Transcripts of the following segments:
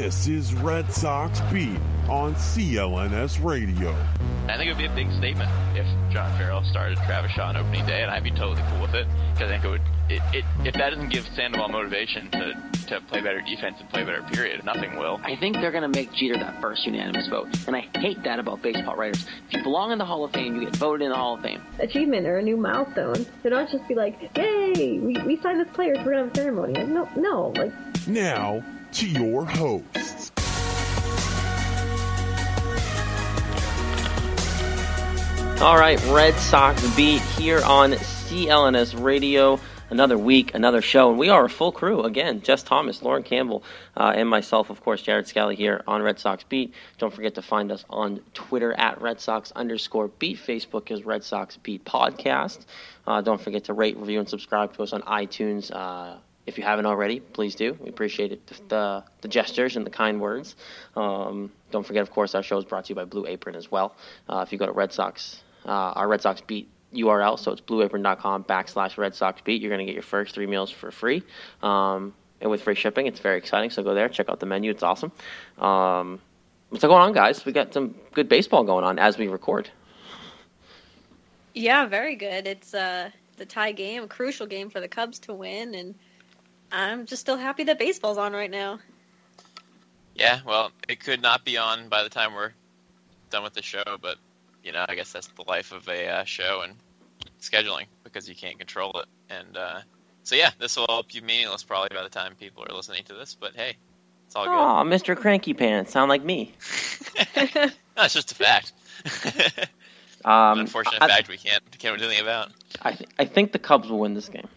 This is Red Sox Beat on CLNS Radio. I think it would be a big statement if John Farrell started Travis Shaw on opening day, and I'd be totally cool with it because I think it would. It, it, if that doesn't give Sandoval motivation to, to play better defense and play better, period, nothing will. I think they're going to make Jeter that first unanimous vote, and I hate that about baseball writers. If you belong in the Hall of Fame, you get voted in the Hall of Fame. achievement or a new milestone. So don't just be like, "Yay, we, we signed this player, so we're gonna have a ceremony." Like, no, no, like Now to your hosts. All right, Red Sox beat here on CLNS Radio. Another week, another show, and we are a full crew again. Jess Thomas, Lauren Campbell, uh, and myself, of course, Jared Scally here on Red Sox Beat. Don't forget to find us on Twitter at Red Sox underscore Beat. Facebook is Red Sox Beat Podcast. Uh, don't forget to rate, review, and subscribe to us on iTunes. Uh, if you haven't already, please do. We appreciate it, the, the gestures and the kind words. Um, don't forget, of course, our show is brought to you by Blue Apron as well. Uh, if you go to Red Sox, uh, our Red Sox Beat URL, so it's blueapron.com backslash Red Sox Beat, you're going to get your first three meals for free. Um, and with free shipping, it's very exciting. So go there, check out the menu. It's awesome. Um, what's going on, guys? We got some good baseball going on as we record. Yeah, very good. It's uh, the tie game, a crucial game for the Cubs to win, and I'm just still happy that baseball's on right now. Yeah, well, it could not be on by the time we're done with the show, but you know, I guess that's the life of a uh, show and scheduling because you can't control it. And uh, so, yeah, this will all be meaningless probably by the time people are listening to this. But hey, it's all good. Oh, Mr. Cranky Pants, sound like me. no, it's just a fact. Um, unfortunate I, fact we can't can't do anything about. I, th- I think the Cubs will win this game.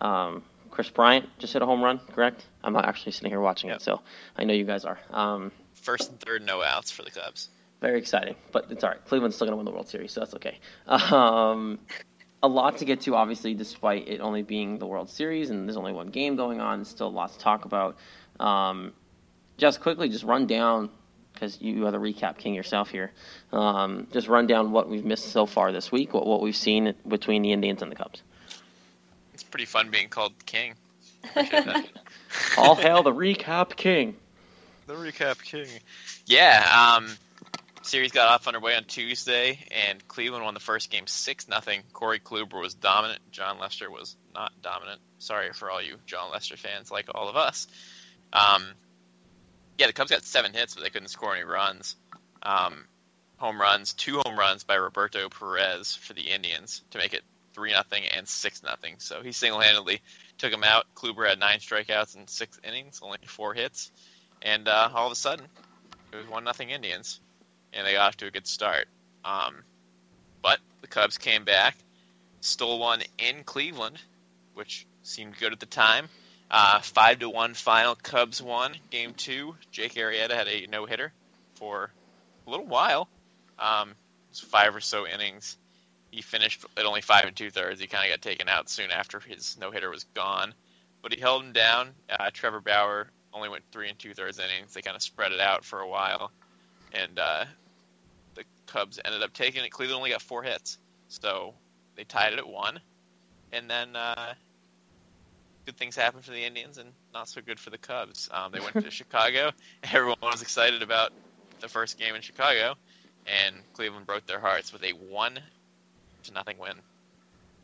Um, Kris Bryant just hit a home run, correct? I'm not actually sitting here watching Yep. it, so I know you guys are. Um, First and third, no outs for the Cubs. very exciting, but it's all right. Cleveland's still going to win the World Series, so that's okay. Um, a lot to get to, obviously, despite it only being the World Series and there's only one game going on. Still lots to talk about. Um, just quickly, just run down because you are the recap king yourself here. Um, just run down what we've missed so far this week, what, what we've seen between the Indians and the Cubs. It's pretty fun being called king. All hail the recap king. The recap king. Yeah, um, series got off underway on Tuesday, and Cleveland won the first game six nothing. Corey Kluber was dominant. Jon Lester was not dominant. Sorry for all you Jon Lester fans, like all of us. Um, yeah, the Cubs got seven hits, but they couldn't score any runs. Um, home runs, two home runs by Roberto Perez for the Indians to make it three nothing and six nothing. So he single handedly took him out. Kluber had nine strikeouts in six innings, only four hits, and uh, all of a sudden it was one nothing Indians, and they got off to a good start. Um, but the Cubs came back, stole one in Cleveland, which seemed good at the time. Uh, five to one final. Cubs won game two. Jake Arrieta had a no hitter for a little while. Um, five or so innings. He finished at only five and two thirds. He kind of got taken out soon after his no hitter was gone, but he held him down. Uh, Trevor Bauer only went three and two thirds innings. They kind of spread it out for a while, and uh, the Cubs ended up taking it. Cleveland only got four hits, so they tied it at one, and then uh, good things happened for the Indians and not so good for the Cubs. Um, they went to Chicago. Everyone was excited about the first game in Chicago, and Cleveland broke their hearts with a one to nothing win,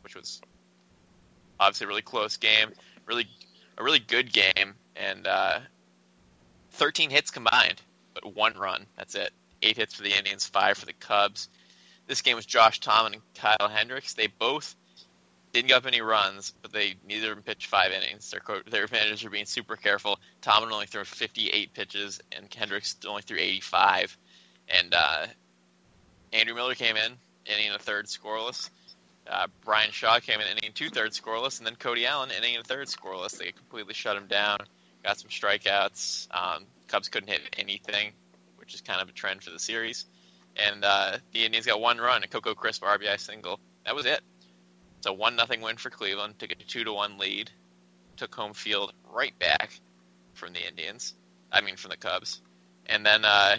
which was obviously a really close game, really a really good game, and uh, 13 hits combined, but one run. That's it. Eight hits for the Indians, five for the Cubs. This game was Josh Tomlin and Kyle Hendricks. They both didn't give up any runs, but they neither of them pitched five innings. Their their managers are being super careful. Tomlin only threw 58 pitches, and Hendricks only threw 85. And uh, Andrew Miller came in, inning and a third scoreless. Uh, Bryan Shaw came in inning two thirds scoreless, and then Cody Allen inning and a third scoreless. They completely shut him down. Got some strikeouts. Um, Cubs couldn't hit anything, which is kind of a trend for the series. And uh, the Indians got one run, a Coco Crisp RBI single. That was it. A one nothing win for Cleveland. Took a two to one lead. Took home field right back from the Indians. I mean from the Cubs. And then uh,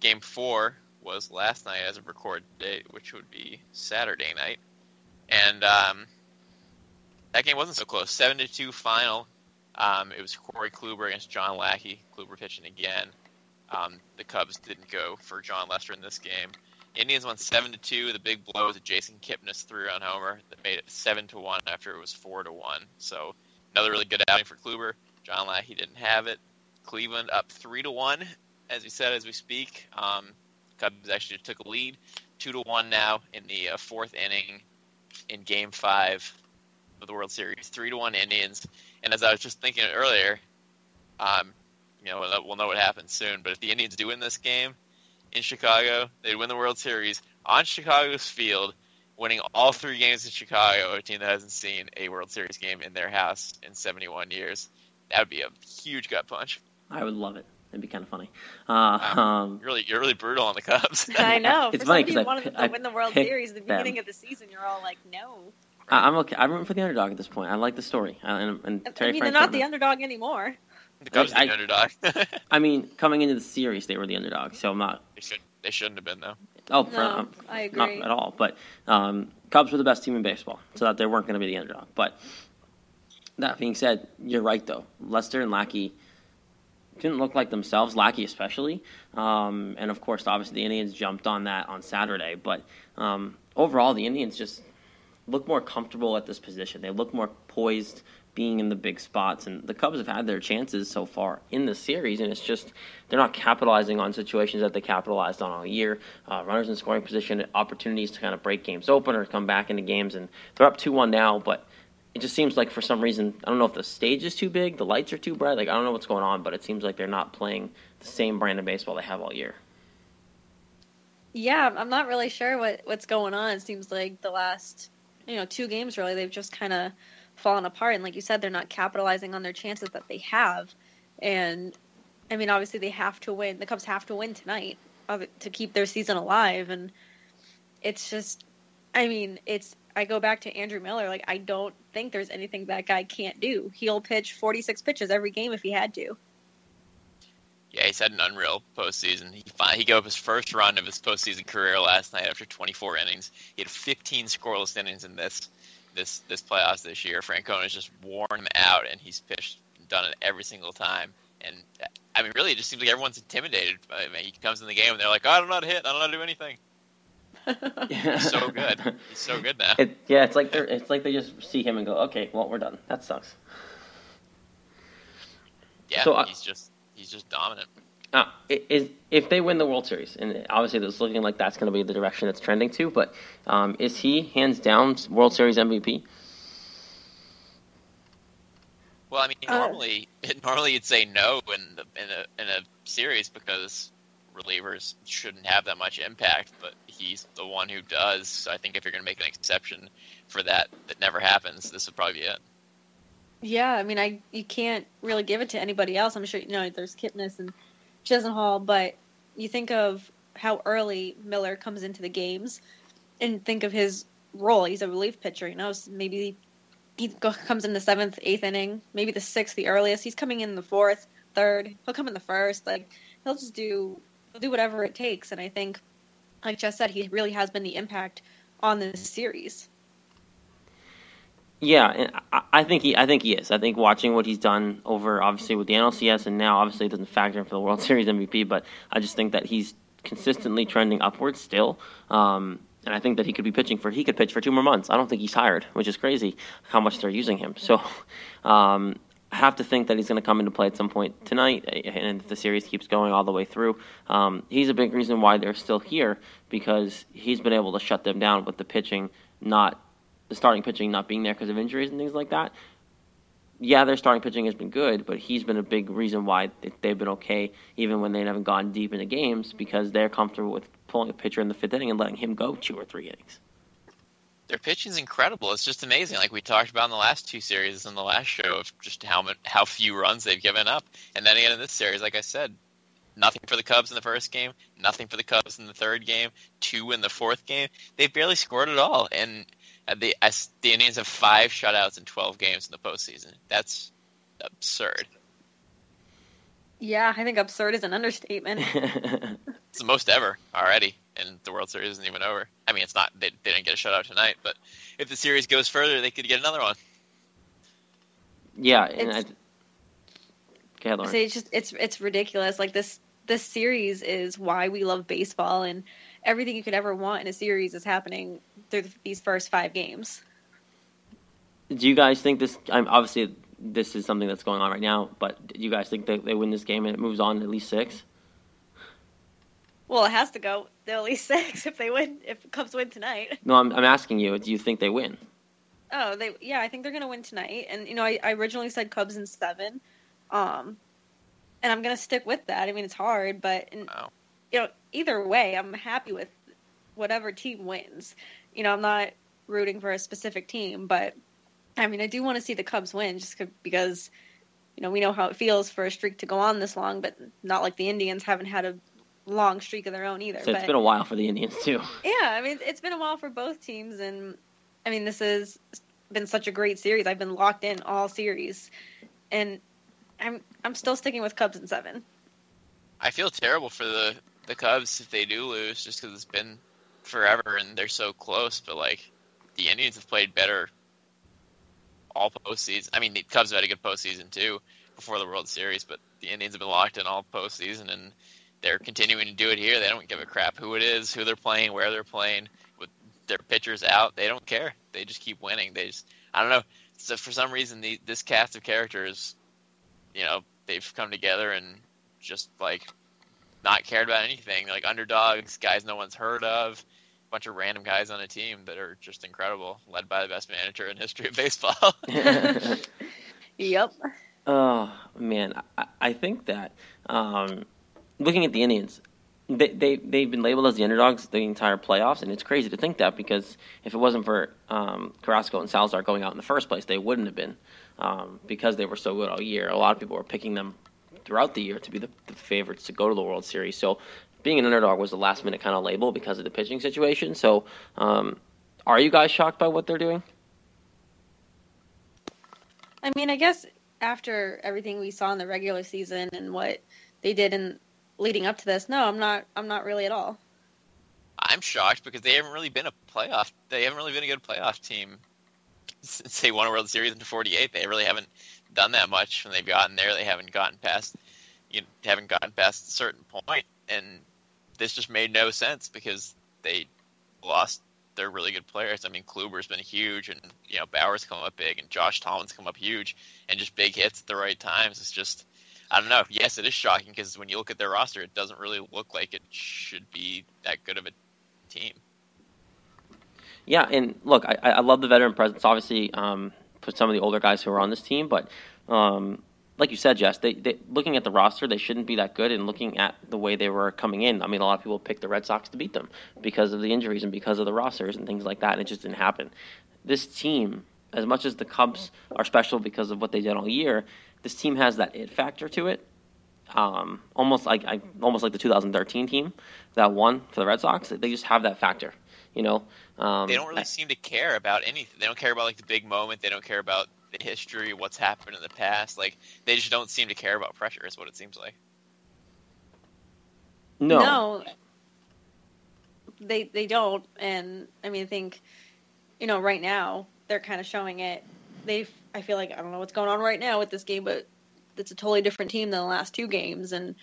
game four was last night as a record date, which would be Saturday night. And um, that game wasn't so close. Seven to two final. Um, it was Corey Kluber against John Lackey. Kluber pitching again. Um, the Cubs didn't go for Jon Lester in this game. Indians won seven to two. The big blow was a Jason Kipnis three run homer that made it seven to one after it was four to one. So another really good outing for Kluber. John Lackey didn't have it. Cleveland up three to one, as we said as we speak. Um, Cubs actually took a lead, two to one now in the uh, fourth inning in Game Five of the World Series. Three to one Indians. And as I was just thinking earlier, um, you know, we'll know what happens soon. But if the Indians do win this game in Chicago, they'd win the World Series on Chicago's field, winning all three games in Chicago. A team that hasn't seen a World Series game in their house in 71 years. That would be a huge gut punch. I would love it. It'd be kind of funny. Uh, Wow. um, You're really, you're really brutal on the Cubs. I know. It's For funny somebody 'cause who I wanted pi- I to win the World Series at the them. beginning of the season, you're all like, no. I- I'm okay. I'm rooting for the underdog at this point. I like the story. Uh, and, and I Terry mean, they're not the underdog anymore. the Cubs I- are the underdog. I mean, coming into the series, they were the underdog. So I'm not. they should, they shouldn't have been though. Oh, for, um, I agree. not at all. But um, Cubs were the best team in baseball, so that they weren't going to be the underdog. But that being said, you're right though. Lester and Lackey didn't look like themselves. Lackey especially, um, and of course, obviously the Indians jumped on that on Saturday. But um, overall, the Indians just look more comfortable at this position. They look more poised being in the big spots. And the Cubs have had their chances so far in the series, and it's just they're not capitalizing on situations that they capitalized on all year. Uh, runners in scoring position, opportunities to kind of break games open or come back into games, and they're up 2 1 now, but. It just seems like for some reason I don't know if the stage is too big, the lights are too bright. Like I don't know what's going on, but it seems like they're not playing the same brand of baseball they have all year. Yeah, I'm not really sure what what's going on. It seems like the last, you know, two games really they've just kind of fallen apart. And like you said, they're not capitalizing on their chances that they have. And I mean, obviously they have to win. The Cubs have to win tonight to keep their season alive. And it's just, I mean, it's. I go back to Andrew Miller. Like I don't think there's anything that guy can't do. He'll pitch 46 pitches every game if he had to. Yeah, he's had an unreal postseason. He he gave up his first run of his postseason career last night after 24 innings. He had 15 scoreless innings in this this this playoffs this year. Francona's just worn him out, and he's pitched done it every single time. And I mean, really, it just seems like everyone's intimidated. I mean, he comes in the game and they're like, oh, "I don't know how to hit. I don't know how to do anything." He's so good. He's so good now. It, yeah, it's like they're it's like they just see him and go, okay, well we're done. That sucks. Yeah, so, uh, he's just he's just dominant. Uh, is if they win the World Series, and obviously it's looking like that's going to be the direction it's trending to, but um, is he hands down World Series MVP? Well, I mean, Uh, normally normally you'd say no in the, in a in a series because relievers shouldn't have that much impact, but he's the one who does. So I think if you're going to make an exception for that, that never happens. This would probably be it. Yeah, I mean, I you can't really give it to anybody else. I'm sure you know there's Kipnis and Chisenhall, but you think of how early Miller comes into the games, and think of his role. He's a relief pitcher. You know, maybe he comes in the seventh, eighth inning, maybe the sixth, the earliest. He's coming in the fourth, third. He'll come in the first. Like he'll just do he'll do whatever it takes. And I think, like Jess said, he really has been the impact on this series. Yeah, and I, think he I think he is. I think watching what he's done over obviously with the NLCS and now obviously it doesn't factor in for the World Series MVP, but I just think that he's consistently trending upwards still. Um, and I think that he could be pitching for he could pitch for two more months. I don't think he's tired, which is crazy how much they're using him. So um, have to think that he's going to come into play at some point tonight, and if the series keeps going all the way through, um, he's a big reason why they're still here because he's been able to shut them down with the pitching not the starting pitching not being there because of injuries and things like that. Yeah, their starting pitching has been good, but he's been a big reason why they've been okay, even when they haven't gone deep into games, because they're comfortable with pulling a pitcher in the fifth inning and letting him go two or three innings. Their pitching is incredible. It's just amazing. Like we talked about in the last two series in the last show of just how how few runs they've given up, and then again in this series, like I said, nothing for the Cubs in the first game, nothing for the Cubs in the third game, two in the fourth game. They've barely scored at all, and the the Indians have five shutouts in twelve games in the postseason. That's absurd. Yeah, I think absurd is an understatement. it's the most ever already, and the World Series isn't even over. I mean, it's not. They, they didn't get a shutout tonight, but if the series goes further, they could get another one. Yeah, and it's, I, ahead, it's just it's it's ridiculous. Like this this series is why we love baseball, and everything you could ever want in a series is happening through these first five games. Do you guys think this? I'm obviously this is something that's going on right now. But do you guys think they, they win this game and it moves on at least six? Well, it has to go to at least six if they win. If Cubs win tonight. No, I'm I'm asking you. Do you think they win? Oh, they yeah, I think they're gonna win tonight. And you know, I, I originally said Cubs in seven, um, and I'm gonna stick with that. I mean, it's hard, but in, wow. you know, either way, I'm happy with whatever team wins. You know, I'm not rooting for a specific team, but I mean, I do want to see the Cubs win just because, you know, we know how it feels for a streak to go on this long, but not like the Indians haven't had a long streak of their own either. So it's but, been a while for the Indians too. Yeah, I mean, it's been a while for both teams, and I mean, this has been such a great series. I've been locked in all series, and I'm I'm still sticking with Cubs in seven. I feel terrible for the the Cubs if they do lose, just because it's been forever and they're so close. But like, the Indians have played better all postseason. I mean, the Cubs have had a good postseason too before the World Series, but the Indians have been locked in all postseason, and they're continuing to do it here. They don't give a crap who it is, who they're playing, where they're playing. With their pitchers out, they don't care. They just keep winning. They just, I don't know. So for some reason, the, this cast of characters, you know, they've come together and just like not cared about anything. Like underdogs, guys no one's heard of a bunch of random guys on a team that are just incredible, led by the best manager in history of baseball. yep. Oh man, I, I think that um, looking at the Indians, they they they've been labeled as the underdogs the entire playoffs, and it's crazy to think that because if it wasn't for um, Carrasco and Salazar going out in the first place, they wouldn't have been um, because they were so good all year. A lot of people were picking them throughout the year to be the, the favorites to go to the World Series. So being an underdog was the last minute kind of label because of the pitching situation. So, um, are you guys shocked by what they're doing? I mean, I guess after everything we saw in the regular season and what they did in leading up to this, no, I'm not. I'm not really at all. I'm shocked because they haven't really been a playoff. They haven't really been a good playoff team since they won a World Series in '48. They really haven't done that much when they've gotten there. They haven't gotten past, you know, haven't gotten past a certain point, and this just made no sense because they lost their really good players. I mean, Kluber's been huge, and you know Bauer's come up big, and Josh Tomlin's come up huge, and just big hits at the right times. It's just, I don't know. Yes, it is shocking because when you look at their roster, it doesn't really look like it should be that good of a team. Yeah, and look, I, I love the veteran presence. Obviously, um, for some of the older guys who are on this team, but um, like you said, Jess, they, they, looking at the roster, they shouldn't be that good. And looking at the way they were coming in, I mean, a lot of people picked the Red Sox to beat them because of the injuries and because of the rosters and things like that. And it just didn't happen. This team, as much as the Cubs are special because of what they did all year, this team has that it factor to it. Um, almost like I, almost like the 2013 team that won for the Red Sox. They just have that factor. You know, um, they don't really seem to care about anything. They don't care about like the big moment. They don't care about the history, what's happened in the past. Like they just don't seem to care about pressure. Is what it seems like. No. No. They they don't, and I mean, I think, you know, right now they're kind of showing it. They, I feel like I don't know what's going on right now with this game, but it's a totally different team than the last two games, and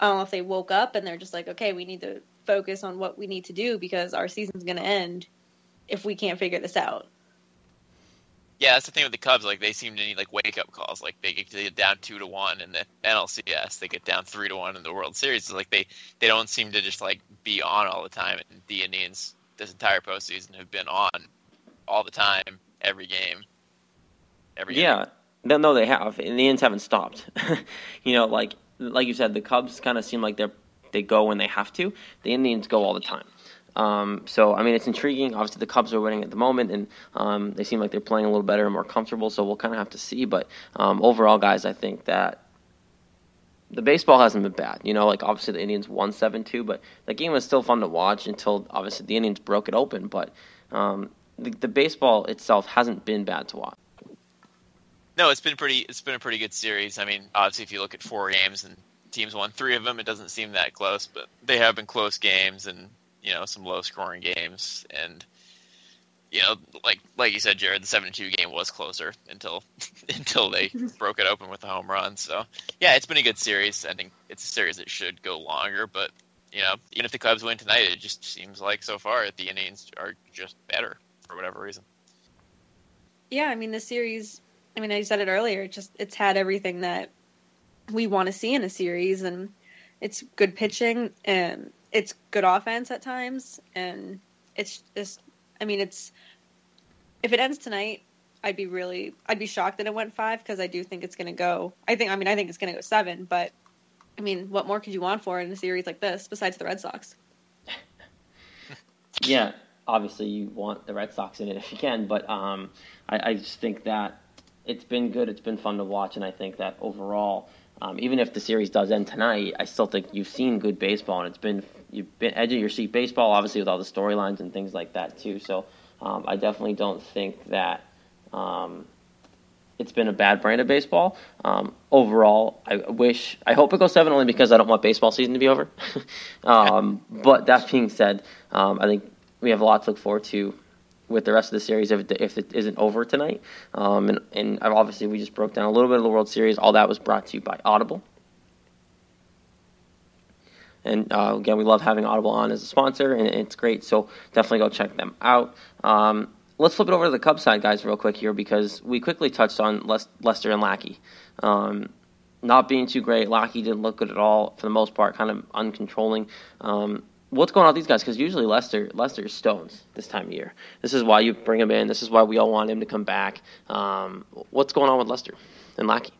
I don't know if they woke up and they're just like, okay, we need to focus on what we need to do because our season's going to end if we can't figure this out. Yeah, that's the thing with the Cubs. Like they seem to need like wake up calls. Like they get, down two to one in the NLCS, they get down three to one in the World Series. Like they they don't seem to just like be on all the time. And the Indians this entire postseason have been on all the time, every game, every Yeah, no, no, they have. And the Indians haven't stopped. you know, like like you said, the Cubs kind of seem like they're they go when they have to. The Indians go all the time. Um, so I mean, it's intriguing. Obviously, the Cubs are winning at the moment, and um, they seem like they're playing a little better and more comfortable. So we'll kind of have to see. But um, overall, guys, I think that the baseball hasn't been bad. You know, like obviously the Indians won seven two, but the game was still fun to watch until obviously the Indians broke it open. But um, the, the baseball itself hasn't been bad to watch. No, it's been pretty. It's been a pretty good series. I mean, obviously, if you look at four games and teams won three of them, it doesn't seem that close. But they have been close games and you know some low scoring games. And you know, like like you said, Jared, the seven two game was closer until until they broke it open with the home run. So yeah, it's been a good series. I think it's a series that should go longer, but. You know, even if the Cubs win tonight, it just seems like so far the Indians are just better for whatever reason. Yeah, I mean the series. I mean, I said it earlier. It just it's had everything that we want to see in a series, and it's good pitching and it's good offense at times, and it's just. I mean, it's if it ends tonight, I'd be really I'd be shocked that it went five because I do think it's going to go. I think I mean I think it's going to go seven, but I mean, what more could you want for in a series like this besides the Red Sox? Yeah, obviously you want the Red Sox in it if you can, but um, I, I just think that it's been good. It's been fun to watch, and I think that overall, um, even if the series does end tonight, I still think you've seen good baseball, and it's been you've been edge of your seat baseball, obviously with all the storylines and things like that too. So um, I definitely don't think that. Um, it's been a bad brand of baseball. Um, overall, I wish, I hope it goes seven only because I don't want baseball season to be over. um, but that being said, um, I think we have a lot to look forward to with the rest of the series if it, if it isn't over tonight. Um, and, and obviously, we just broke down a little bit of the World Series. All that was brought to you by Audible. And uh, again, we love having Audible on as a sponsor, and it's great. So definitely go check them out. Um, let's flip it over to the Cubs side, guys, real quick here because we quickly touched on Les- Lester and Lackey. Um, not being too great. Lackey didn't look good at all for the most part, kind of uncontrolling. Um, what's going on with these guys? Because usually Lester Lester stones this time of year. This is why you bring him in. This is why we all want him to come back. Um, what's going on with Lester and Lackey?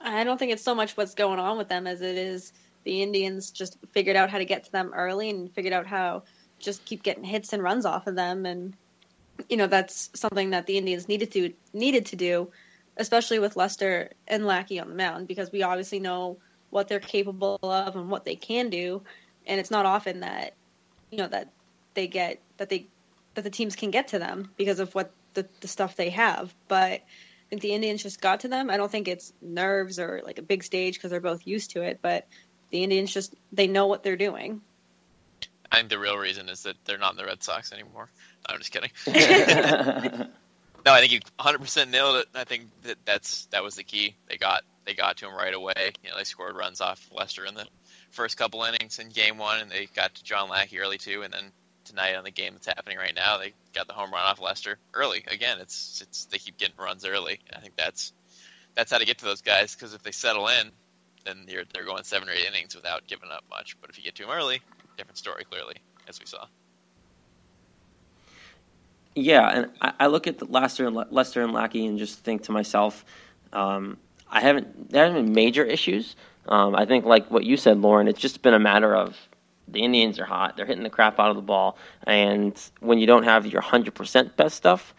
I don't think it's so much what's going on with them as it is the Indians just figured out how to get to them early and figured out how just keep getting hits and runs off of them and you know that's something that the Indians needed to needed to do, especially with Lester and Lackey on the mound because we obviously know what they're capable of and what they can do, and it's not often that you know that they get that they that the teams can get to them because of what the, the stuff they have. But I think the Indians just got to them. I don't think it's nerves or like a big stage because they're both used to it, but the Indians just they know what they're doing. I think the real reason is that they're not in the Red Sox anymore. No, I'm just kidding. no, I think you 100% nailed it. I think that that's that was the key. They got they got to him right away. You know, they scored runs off Lester in the first couple innings in Game One, and they got to John Lackey early too. And then tonight on the game that's happening right now, they got the home run off Lester early. Again, it's it's they keep getting runs early. I think that's that's how to get to those guys because if they settle in, then they're they're going seven or eight innings without giving up much. But if you get to them early, different story clearly, as we saw. Yeah, and I, I look at Lester and Lester and Lackey and just think to myself, um, I haven't there haven't been major issues. Um, I think like what you said, Lauren, it's just been a matter of the Indians are hot. They're hitting the crap out of the ball, and when you don't have your hundred percent best stuff,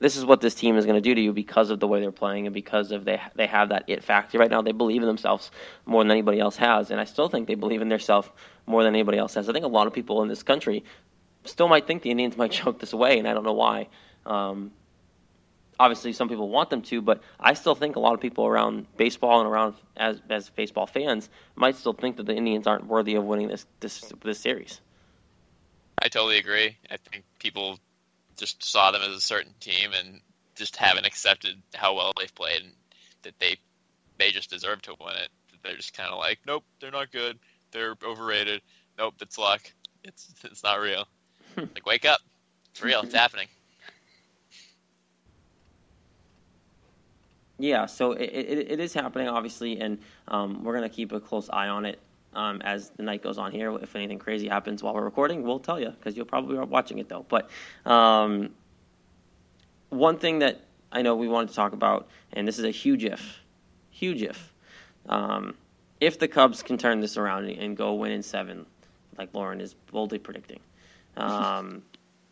this is what this team is going to do to you because of the way they're playing and because of they they have that it factor right now. They believe in themselves more than anybody else has, and I still think they believe in themselves more than anybody else has. I think a lot of people in this country still might think the Indians might choke this away, and I don't know why. Um, obviously, some people want them to, but I still think a lot of people around baseball and around as as baseball fans might still think that the Indians aren't worthy of winning this this this series. I totally agree. I think people just saw them as a certain team and just haven't accepted how well they've played and that they they just deserve to win it. They're just kind of like, nope, they're not good. They're overrated. nope, it's luck. It's it's not real. like wake up, it's real. It's happening. Yeah, so it, it, it is happening, obviously, and um, we're going to keep a close eye on it um, as the night goes on here. If anything crazy happens while we're recording, we'll tell you because you'll probably be watching it, though. But um, one thing that I know we wanted to talk about, and this is a huge if, huge if, um, if the Cubs can turn this around and go win in seven, like Lauren is boldly predicting, um,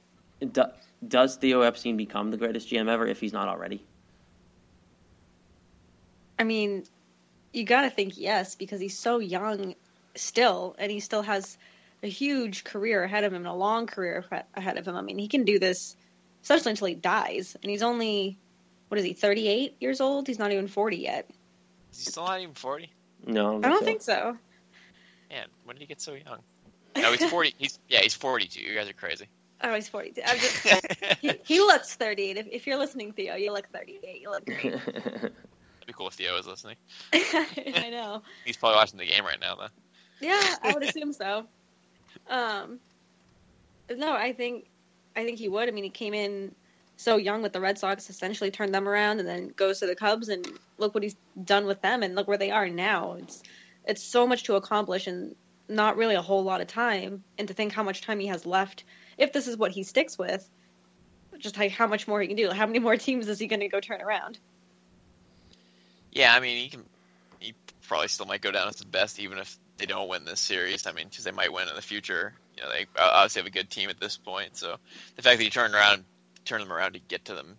do, does Theo Epstein become the greatest GM ever if he's not already? I mean, you got to think yes because he's so young still, and he still has a huge career ahead of him and a long career ahead of him. I mean, he can do this essentially until he dies, and he's only what is he, thirty eight years old? He's not even forty yet. Is he still not even forty? No, I don't think so. Man, when did he get so young? No, he's forty. he's yeah, he's forty two. You guys are crazy. Oh, he's 42. I'm just, he, he looks 38. If, if you're listening, Theo, you look 38. You look great. It'd be cool if Theo was listening. I know. He's probably watching the game right now, though. Yeah, I would assume so. Um, no, I think, I think he would. I mean, he came in so young with the Red Sox, essentially turned them around, and then goes to the Cubs, and look what he's done with them, and look where they are now. It's, it's so much to accomplish, and not really a whole lot of time. And to think how much time he has left, if this is what he sticks with, just like how much more he can do. How many more teams is he going to go turn around? Yeah, I mean, he can. He probably still might go down as the best, even if they don't win this series. I mean, because they might win in the future. You know, they obviously have a good team at this point. So the fact that he turned around, turned them around to get to them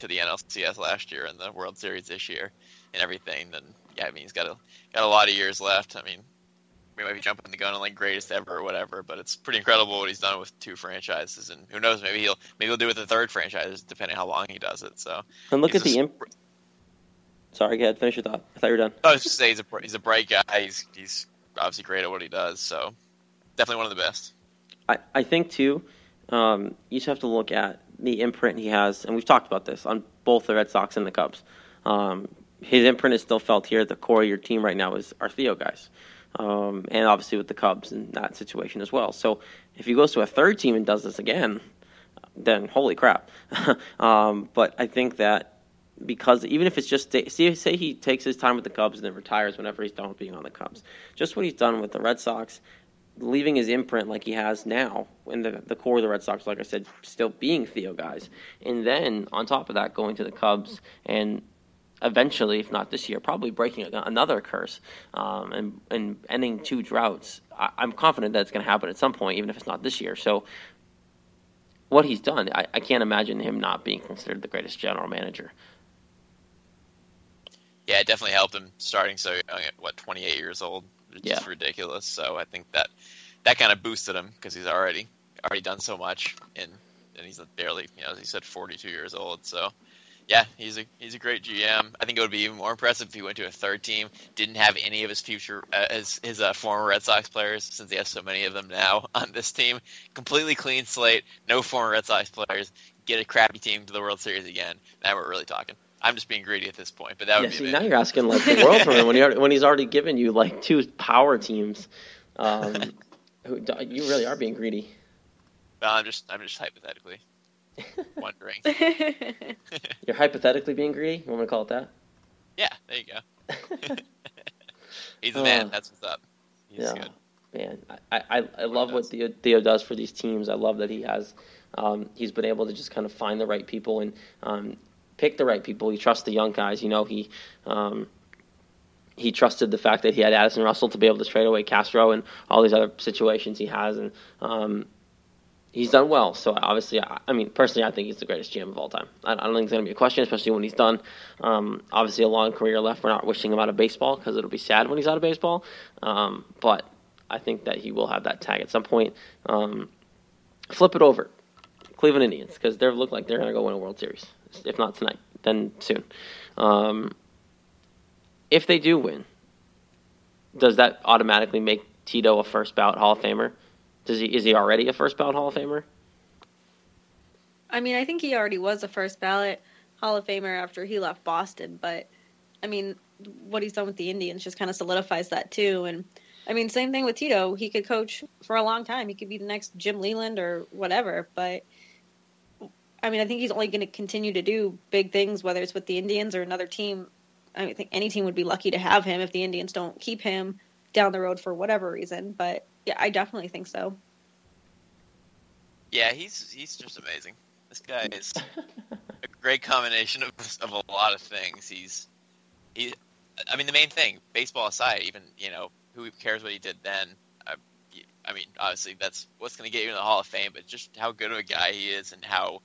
to the NLCS last year and the World Series this year and everything, then yeah, I mean, he's got a got a lot of years left. I mean, we might be jumping the gun on like greatest ever or whatever, but it's pretty incredible what he's done with two franchises, and who knows, maybe he'll maybe he'll do it with the third franchise, depending how long he does it. So and look at the imp- Sorry, go ahead. Finish your thought. I thought you were done. I was just say he's a he's a bright guy. He's he's obviously great at what he does. So definitely one of the best. I I think too. Um, you just have to look at the imprint he has, and we've talked about this on both the Red Sox and the Cubs. Um, his imprint is still felt here. At the core of your team right now is our Theo guys, um, and obviously with the Cubs in that situation as well. So if he goes to a third team and does this again, then holy crap. um, but I think that because even if it's just see, say he takes his time with the Cubs and then retires whenever he's done with being on the Cubs, just what he's done with the Red Sox, leaving his imprint like he has now in the the core of the Red Sox, like I said, still being Theo guys, and then on top of that, going to the Cubs and eventually, if not this year, probably breaking another curse um, and and ending two droughts. I, am confident that it's going to happen at some point, even if it's not this year. So. What he's done, I, I can't imagine him not being considered the greatest general manager yeah, it definitely helped him starting so young at what 28 years old. It's yeah. just ridiculous. So I think that that kind of boosted him because he's already already done so much, and and he's barely, you know, as he said, 42 years old. So yeah, he's a he's a great GM. I think it would be even more impressive if he went to a third team, didn't have any of his future uh, his his uh, former Red Sox players, since he has so many of them now on this team. Completely clean slate, no former Red Sox players. Get a crappy team to the World Series again. Now we're really talking. I'm just being greedy at this point, but that would yeah, be see, now you're asking like the world from him when, he, when he's already given you like two power teams. Um, who, you really are being greedy. Well, I'm just I'm just hypothetically wondering. you're hypothetically being greedy. You want me to call it that? Yeah, there you go. he's a man. Uh, That's what's up. He's yeah, good. Man, I, I, I love what Theo, Theo does for these teams. I love that he has um, he's been able to just kind of find the right people and um, pick the right people. He trusts the young guys. You know, he um, he trusted the fact that he had Addison Russell to be able to trade away Castro and all these other situations he has, and um, he's done well. So obviously, I, I, mean, personally, I think he's the greatest GM of all time. I, I don't think it's going to be a question, especially when he's done. Um, obviously, a long career left. We're not wishing him out of baseball because it'll be sad when he's out of baseball. Um, but I think that he will have that tag at some point. Um, flip it over, Cleveland Indians, because they look like they're going to go win a World Series if not tonight, then soon. Um, if they do win, does that automatically make Tito a first ballot Hall of Famer? Does he is he already a first ballot Hall of Famer? I mean, I think he already was a first ballot Hall of Famer after he left Boston, but I mean, what he's done with the Indians just kind of solidifies that too. And I mean, same thing with Tito. He could coach for a long time. He could be the next Jim Leyland or whatever. But I mean, I think he's only going to continue to do big things, whether it's with the Indians or another team. I think any team would be lucky to have him if the Indians don't keep him down the road for whatever reason. But yeah, I definitely think so. Yeah, he's he's just amazing. This guy is a great combination of of a lot of things. He's he. I mean, the main thing, baseball aside, even you know, who cares what he did then? I, I mean, obviously that's what's going to get you in the Hall of Fame, but just how good of a guy he is and how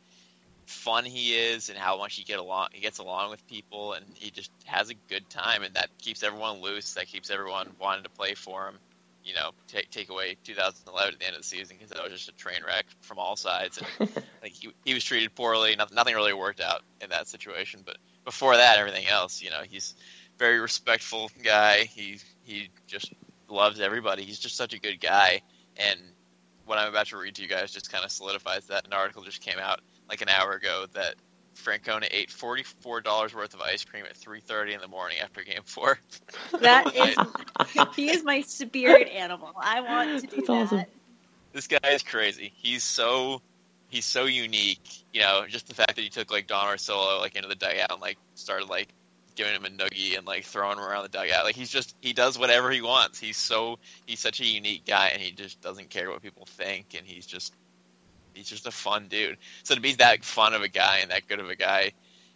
fun he is and how much he get along he gets along with people and he just has a good time and that keeps everyone loose that keeps everyone wanting to play for him you know take take away 2011 at the end of the season because that was just a train wreck from all sides and like he, he was treated poorly nothing, nothing really worked out in that situation but before that everything else you know he's very respectful guy he he just loves everybody he's just such a good guy and what I'm about to read to you guys just kind of solidifies that. An article just came out like an hour ago that Francona ate forty four dollars worth of ice cream at three thirty in the morning after Game Four. That is, he is my spirit animal. I want to do That's that. awesome. This guy is crazy. He's so he's so unique. You know, just the fact that he took like Don Orsillo like into the dugout and like started like giving him a noogie and like throwing him around the dugout. Like he's just he does whatever he wants. He's so he's such a unique guy and he just doesn't care what people think and he's just he's just a fun dude. So to be that fun of a guy and that good of a guy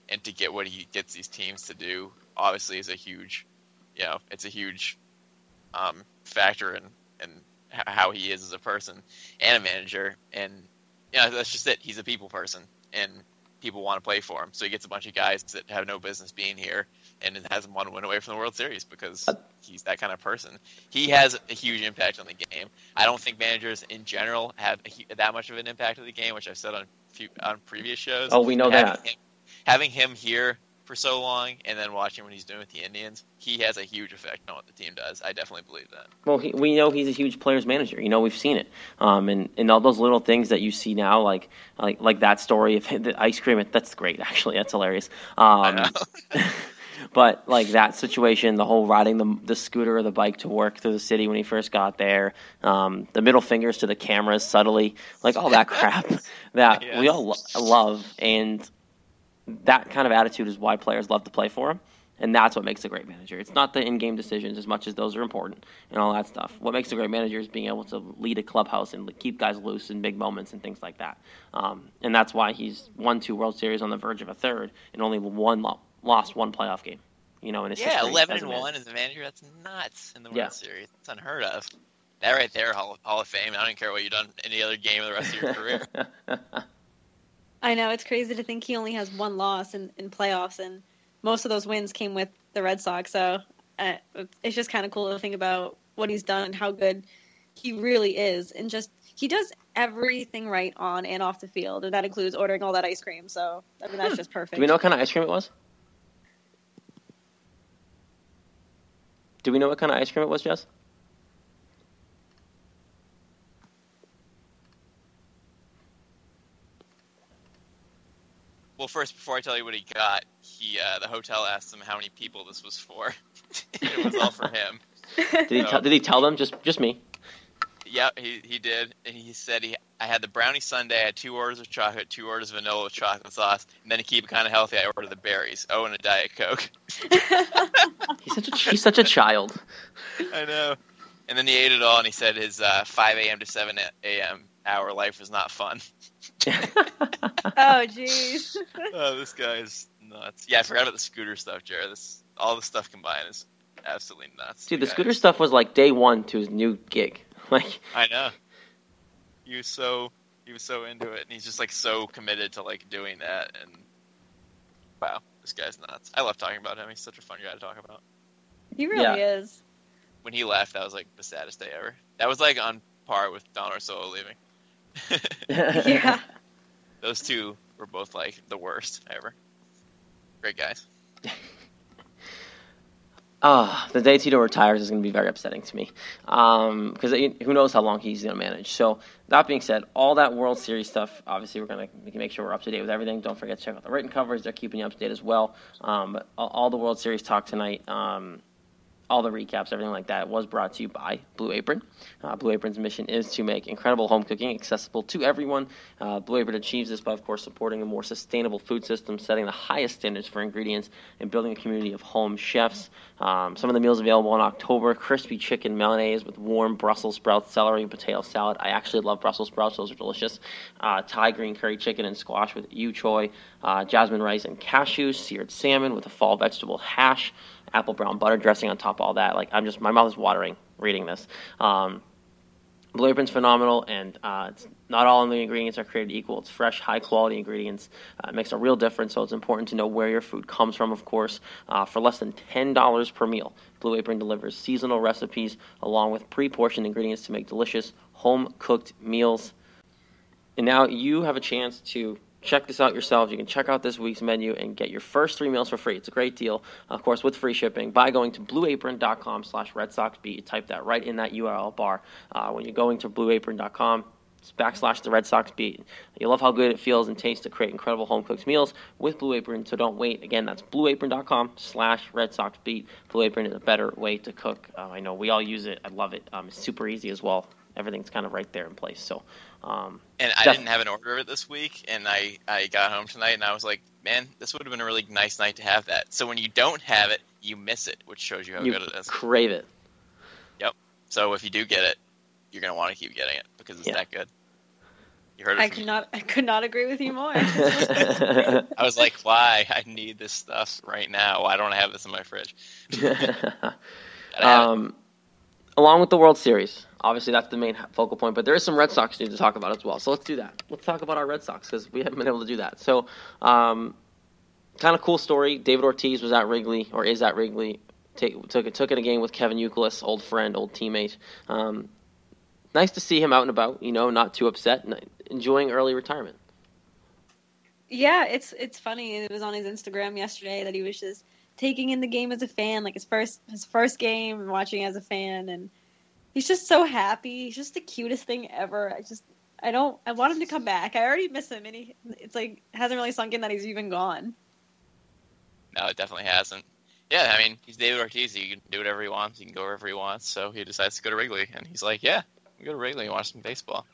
and to get what he gets these teams to do obviously is a huge you know, it's a huge um, factor in in how he is as a person and a manager and you know, that's just it. He's a people person and people want to play for him. So he gets a bunch of guys that have no business being here and it has them want to win away from the World Series because uh, he's that kind of person. He has a huge impact on the game. I don't think managers in general have a, that much of an impact on the game, which I've said on few, on previous shows. Oh, we know having that. Him, having him here for so long and then watching what he's doing with the Indians, he has a huge effect on what the team does. I definitely believe that. Well, he, we know he's a huge players manager. You know, we've seen it, um, and and all those little things that you see now, like like like that story of the ice cream. That's great, actually. That's hilarious. Um, but like that situation, the whole riding the the scooter or the bike to work through the city when he first got there, um, the middle fingers to the cameras subtly, like all that crap that we all lo- love, and that kind of attitude is why players love to play for him. And that's what makes a great manager. It's not the in-game decisions as much as those are important and all that stuff. What makes a great manager is being able to lead a clubhouse and keep guys loose in big moments and things like that. Um, and that's why he's won two World Series on the verge of a third and only one lo- lost one playoff game. You know, in his Yeah, eleven and one as a manager. That's nuts in the World Yeah. Series. It's unheard of. That right there, Hall, Hall of Fame. I don't care what you've done any other game of the rest of your career. I know it's crazy to think he only has one loss in, in playoffs, and most of those wins came with the Red Sox. So uh, it's just kind of cool to think about what he's done and how good he really is, and just he does everything right on and off the field, and that includes ordering all that ice cream. So I mean, that's just perfect. Do we know what kind of ice cream it was? Do we know what kind of ice cream it was, Jess? Well, first, before I tell you what he got, he uh, the hotel asked him how many people this was for. it was all for him. Did he, So- tell, did he tell them? Just just me. Yeah, he he did, and he said he I had the brownie sundae, I had two orders of chocolate, two orders of vanilla with chocolate sauce, and then to keep it kind of healthy, I ordered the berries. Oh, and a diet coke. He's such a he's such a child. I know. And then he ate it all, and he said his uh, 5 a.m. to 7 a.m. hour life was not fun. oh, jeez. oh, this guy is nuts. Yeah, I forgot about the scooter stuff, Jared. This all the stuff combined is absolutely nuts. Dude, the guy scooter is- stuff was like day one to his new gig. Like, I know. He was so he was so into it, and he's just like so committed to like doing that. And wow, this guy's nuts. I love talking about him. He's such a fun guy to talk about. He really Yeah. is. When he left, that was like the saddest day ever. That was like on par with Don Orsillo leaving. Yeah. Those two were both like the worst ever. Great guys. Ah, the day Tito retires is going to be very upsetting to me, Um because who knows how long he's going to manage. So that being said, all that World Series stuff, obviously we're going to make sure we're up to date with everything. Don't forget to check out the written covers; they're keeping you up to date as well. Um, but all, all the World Series talk tonight. Um, all the recaps, everything like that, was brought to you by Blue Apron. Uh, Blue Apron's mission is to make incredible home cooking accessible to everyone. Uh, Blue Apron achieves this by, of course, supporting a more sustainable food system, setting the highest standards for ingredients, and building a community of home chefs. Um, some of the meals available in October crispy chicken milanese with warm Brussels sprouts, celery, and potato salad. I actually love Brussels sprouts, those are delicious. Uh, Thai green curry chicken and squash with yu choy, uh, jasmine rice and cashews, seared salmon with a fall vegetable hash apple brown butter dressing on top of all that. Like I'm just my mouth is watering reading this. Um, Blue Apron's phenomenal, and uh, it's not all of the ingredients are created equal. It's fresh, high quality ingredients. Uh, it makes a real difference, so it's important to know where your food comes from, of course. Uh, for less than $10 per meal, Blue Apron delivers seasonal recipes along with pre portioned ingredients to make delicious home cooked meals. And now you have a chance to check this out yourselves. You can check out this week's menu and get your first three meals for free. It's a great deal, of course, with free shipping by going to blueapron.com slash Red Sox Beat. Type that right in that URL bar. Uh, when you're going to blueapron.com, backslash the Red Sox beat. You love how good it feels and tastes to create incredible home cooked meals with Blue Apron, so don't wait. Again, that's blueapron.com slash Red Sox beat. Blue Apron is a better way to cook. Uh, I know we all use it. I love it. Um, it's super easy as well. Everything's kind of right there in place. So, um, and I def- didn't have an order of it this week, and I, I got home tonight and I was like, man, this would have been a really nice night to have that. So when you don't have it, you miss it, which shows you how you good it is. Crave it. Yep. So if you do get it, you're gonna want to keep getting it because it's yeah. that good. You heard it. I could me. not. I could not agree with you more. I was like, why? I need this stuff right now. Why don't I have this in my fridge? um, along with the World Series, obviously that's the main focal point. But there is some Red Sox news to talk about as well. So let's do that. Let's talk about our Red Sox because we haven't been able to do that. So, um, kind of cool story. David Ortiz was at Wrigley or is at Wrigley. Take, took it took it a game with Kevin Youkilis, old friend, old teammate. Um, nice to see him out and about. You know, not too upset, enjoying early retirement. Yeah, it's it's funny. It was on his Instagram yesterday that he was just taking in the game as a fan, like his first his first game, watching as a fan, and he's just so happy. He's just the cutest thing ever. I just I don't I want him to come back. I already miss him, and he it's like hasn't really sunk in that he's even gone. No, it definitely hasn't. Yeah, I mean he's David Ortiz. He can do whatever he wants. He can go wherever he wants. So he decides to go to Wrigley, and he's like, yeah, go to Wrigley and watch some baseball.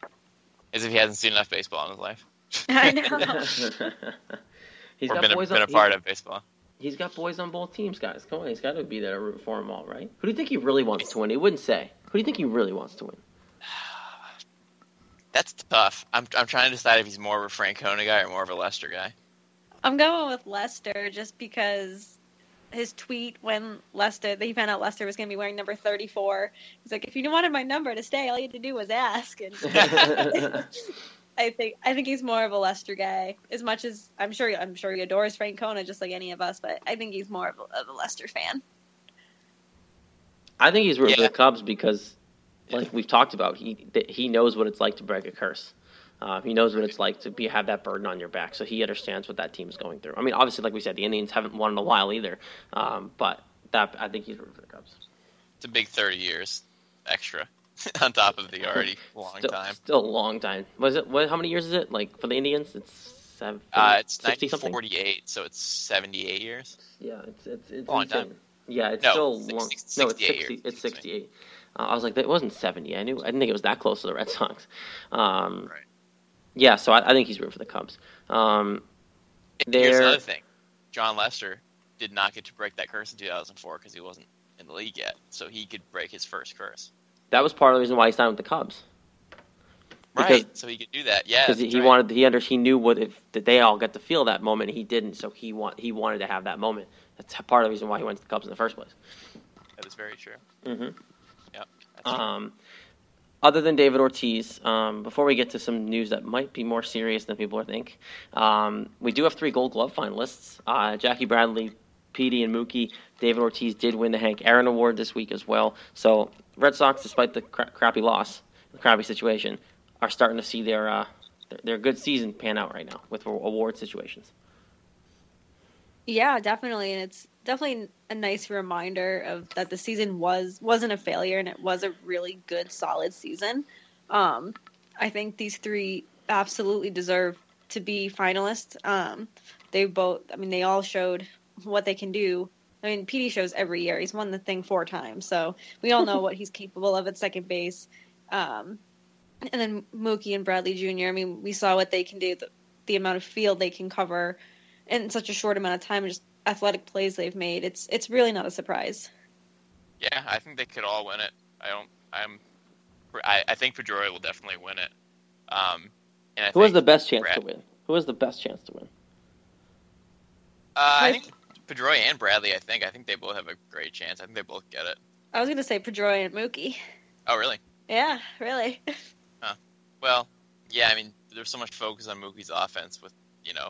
As if he hasn't seen enough baseball in his life. I know. he's or got been, boys a, been on, a part of baseball. He's got boys on both teams, guys. Come on, he's got to be there to root for them all, right? Who do you think he really wants to win? He wouldn't say. Who do you think he really wants to win? That's tough. I'm I'm trying to decide if he's more of a Francona guy or more of a Lester guy. I'm going with Lester just because his tweet when Lester that he found out Lester was going to be wearing number 34. He's like, if you wanted my number to stay, all you had to do was ask. And I think I think he's more of a Lester guy. As much as I'm sure I'm sure he adores Francona just like any of us, but I think he's more of a, of a Lester fan. I think he's rooting yeah. for the Cubs because, like we've talked about, he he knows what it's like to break a curse. Uh, he knows what it's like to be have that burden on your back, so he understands what that team is going through. I mean, obviously, like we said, the Indians haven't won in a while either, um, but that I think he's rooting for the Cubs. It's a big thirty years extra. on top of the already long still, time. Still a long time. Was it? What, how many years is it? Like for the Indians, it's seven. Uh, it's 1948, so it's 78 years. Yeah, it's it's it's a long insane. time. Yeah, it's no, still six, long. Six, no, it's 68 60. Years, it's 68. Uh, I was like, that wasn't 70. I knew. I didn't think it was that close to the Red Sox. Um, right. Yeah, so I, I, think he's rooting for the Cubs. Um, Here's another thing: Jon Lester did not get to break that curse in 2004 because he wasn't in the league yet, so he could break his first curse. That was part of the reason why he signed with the Cubs. Because, right, so he could do that. Yeah, because he right. wanted, he under, he knew what if that they all got to feel that moment. He didn't, so he want, he wanted to have that moment. That's part of the reason why he went to the Cubs in the first place. That is very true. Mm-hmm. Yep. Um, other than David Ortiz, um, before we get to some news that might be more serious than people think, um, we do have three Gold Glove finalists: uh, Jackie Bradley, Petey, and Mookie. David Ortiz did win the Hank Aaron Award this week as well. So Red Sox, despite the cra- crappy loss, the crappy situation, are starting to see their, uh, their their good season pan out right now with award situations. Yeah, definitely, and it's definitely a nice reminder of that the season was wasn't a failure and it was a really good, solid season. Um, I think these three absolutely deserve to be finalists. Um, they both, I mean, they all showed what they can do I mean, PD shows every year. He's won the thing four times, so we all know what he's capable of at second base. Um, and then Mookie and Bradley Jr. I mean, we saw what they can do, the, the amount of field they can cover in such a short amount of time, and just athletic plays they've made. It's it's really not a surprise. Yeah, I think they could all win it. I don't. I'm. I, I think Pedroia will definitely win it. Um, and I Who has think the best chance Brad- to win? Who has the best chance to win? Uh, I think Pedroia and Bradley. I think. I think they both have a great chance. I think they both get it. I was gonna say Pedroia and Mookie. Oh, really? Yeah, really. huh. Well, yeah. I mean, there's so much focus on Mookie's offense with you know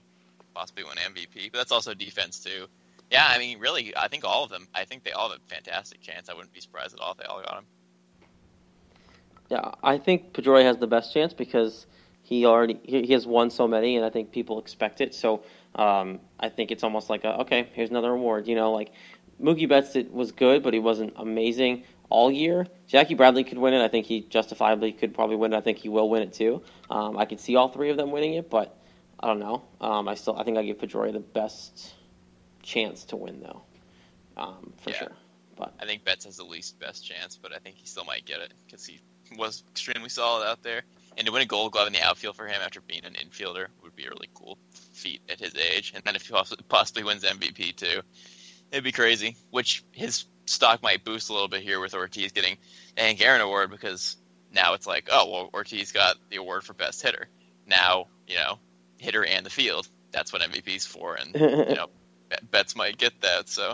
possibly win MVP, but that's also defense too. Yeah, I mean, really, I think all of them. I think they all have a fantastic chance. I wouldn't be surprised at all if they all got him. Yeah, I think Pedroia has the best chance because he already he, has won so many, and I think people expect it. So um, I think it's almost like a, okay, here's another award. You know, like Mookie Betts it was good, but he wasn't amazing all year. Jackie Bradley could win it. I think he justifiably could probably win it. I think he will win it too. Um, I could see all three of them winning it, but I don't know. Um, I still I think I give Pedroia the best chance to win though, um, for Yeah. sure. But I think Betts has the least best chance, but I think he still might get it because he was extremely solid out there. And to win a Gold Glove in the outfield for him after being an infielder would be a really cool feat at his age. And then if he possibly wins MVP too, it'd be crazy. Which his stock might boost a little bit here with Ortiz getting the Hank Aaron Award because now it's like, oh well, Ortiz got the award for best hitter. Now you know, hitter and the field. That's what MVP's for, and you know, Betts might get that. So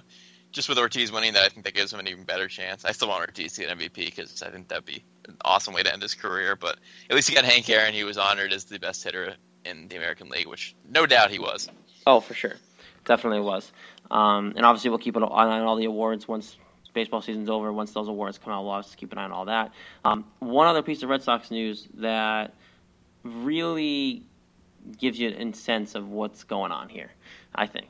just with Ortiz winning that, I think that gives him an even better chance. I still want Ortiz to get MVP because I think that'd be an awesome way to end his career. But at least he got Hank Aaron. He was honored as the best hitter in the American League, which no doubt he was. Oh, for sure, definitely was. Um, and obviously, we'll keep an eye on all the awards once baseball season's over. Once those awards come out, we'll obviously keep an eye on all that. Um, one other piece of Red Sox news that really gives you a sense of what's going on here. I think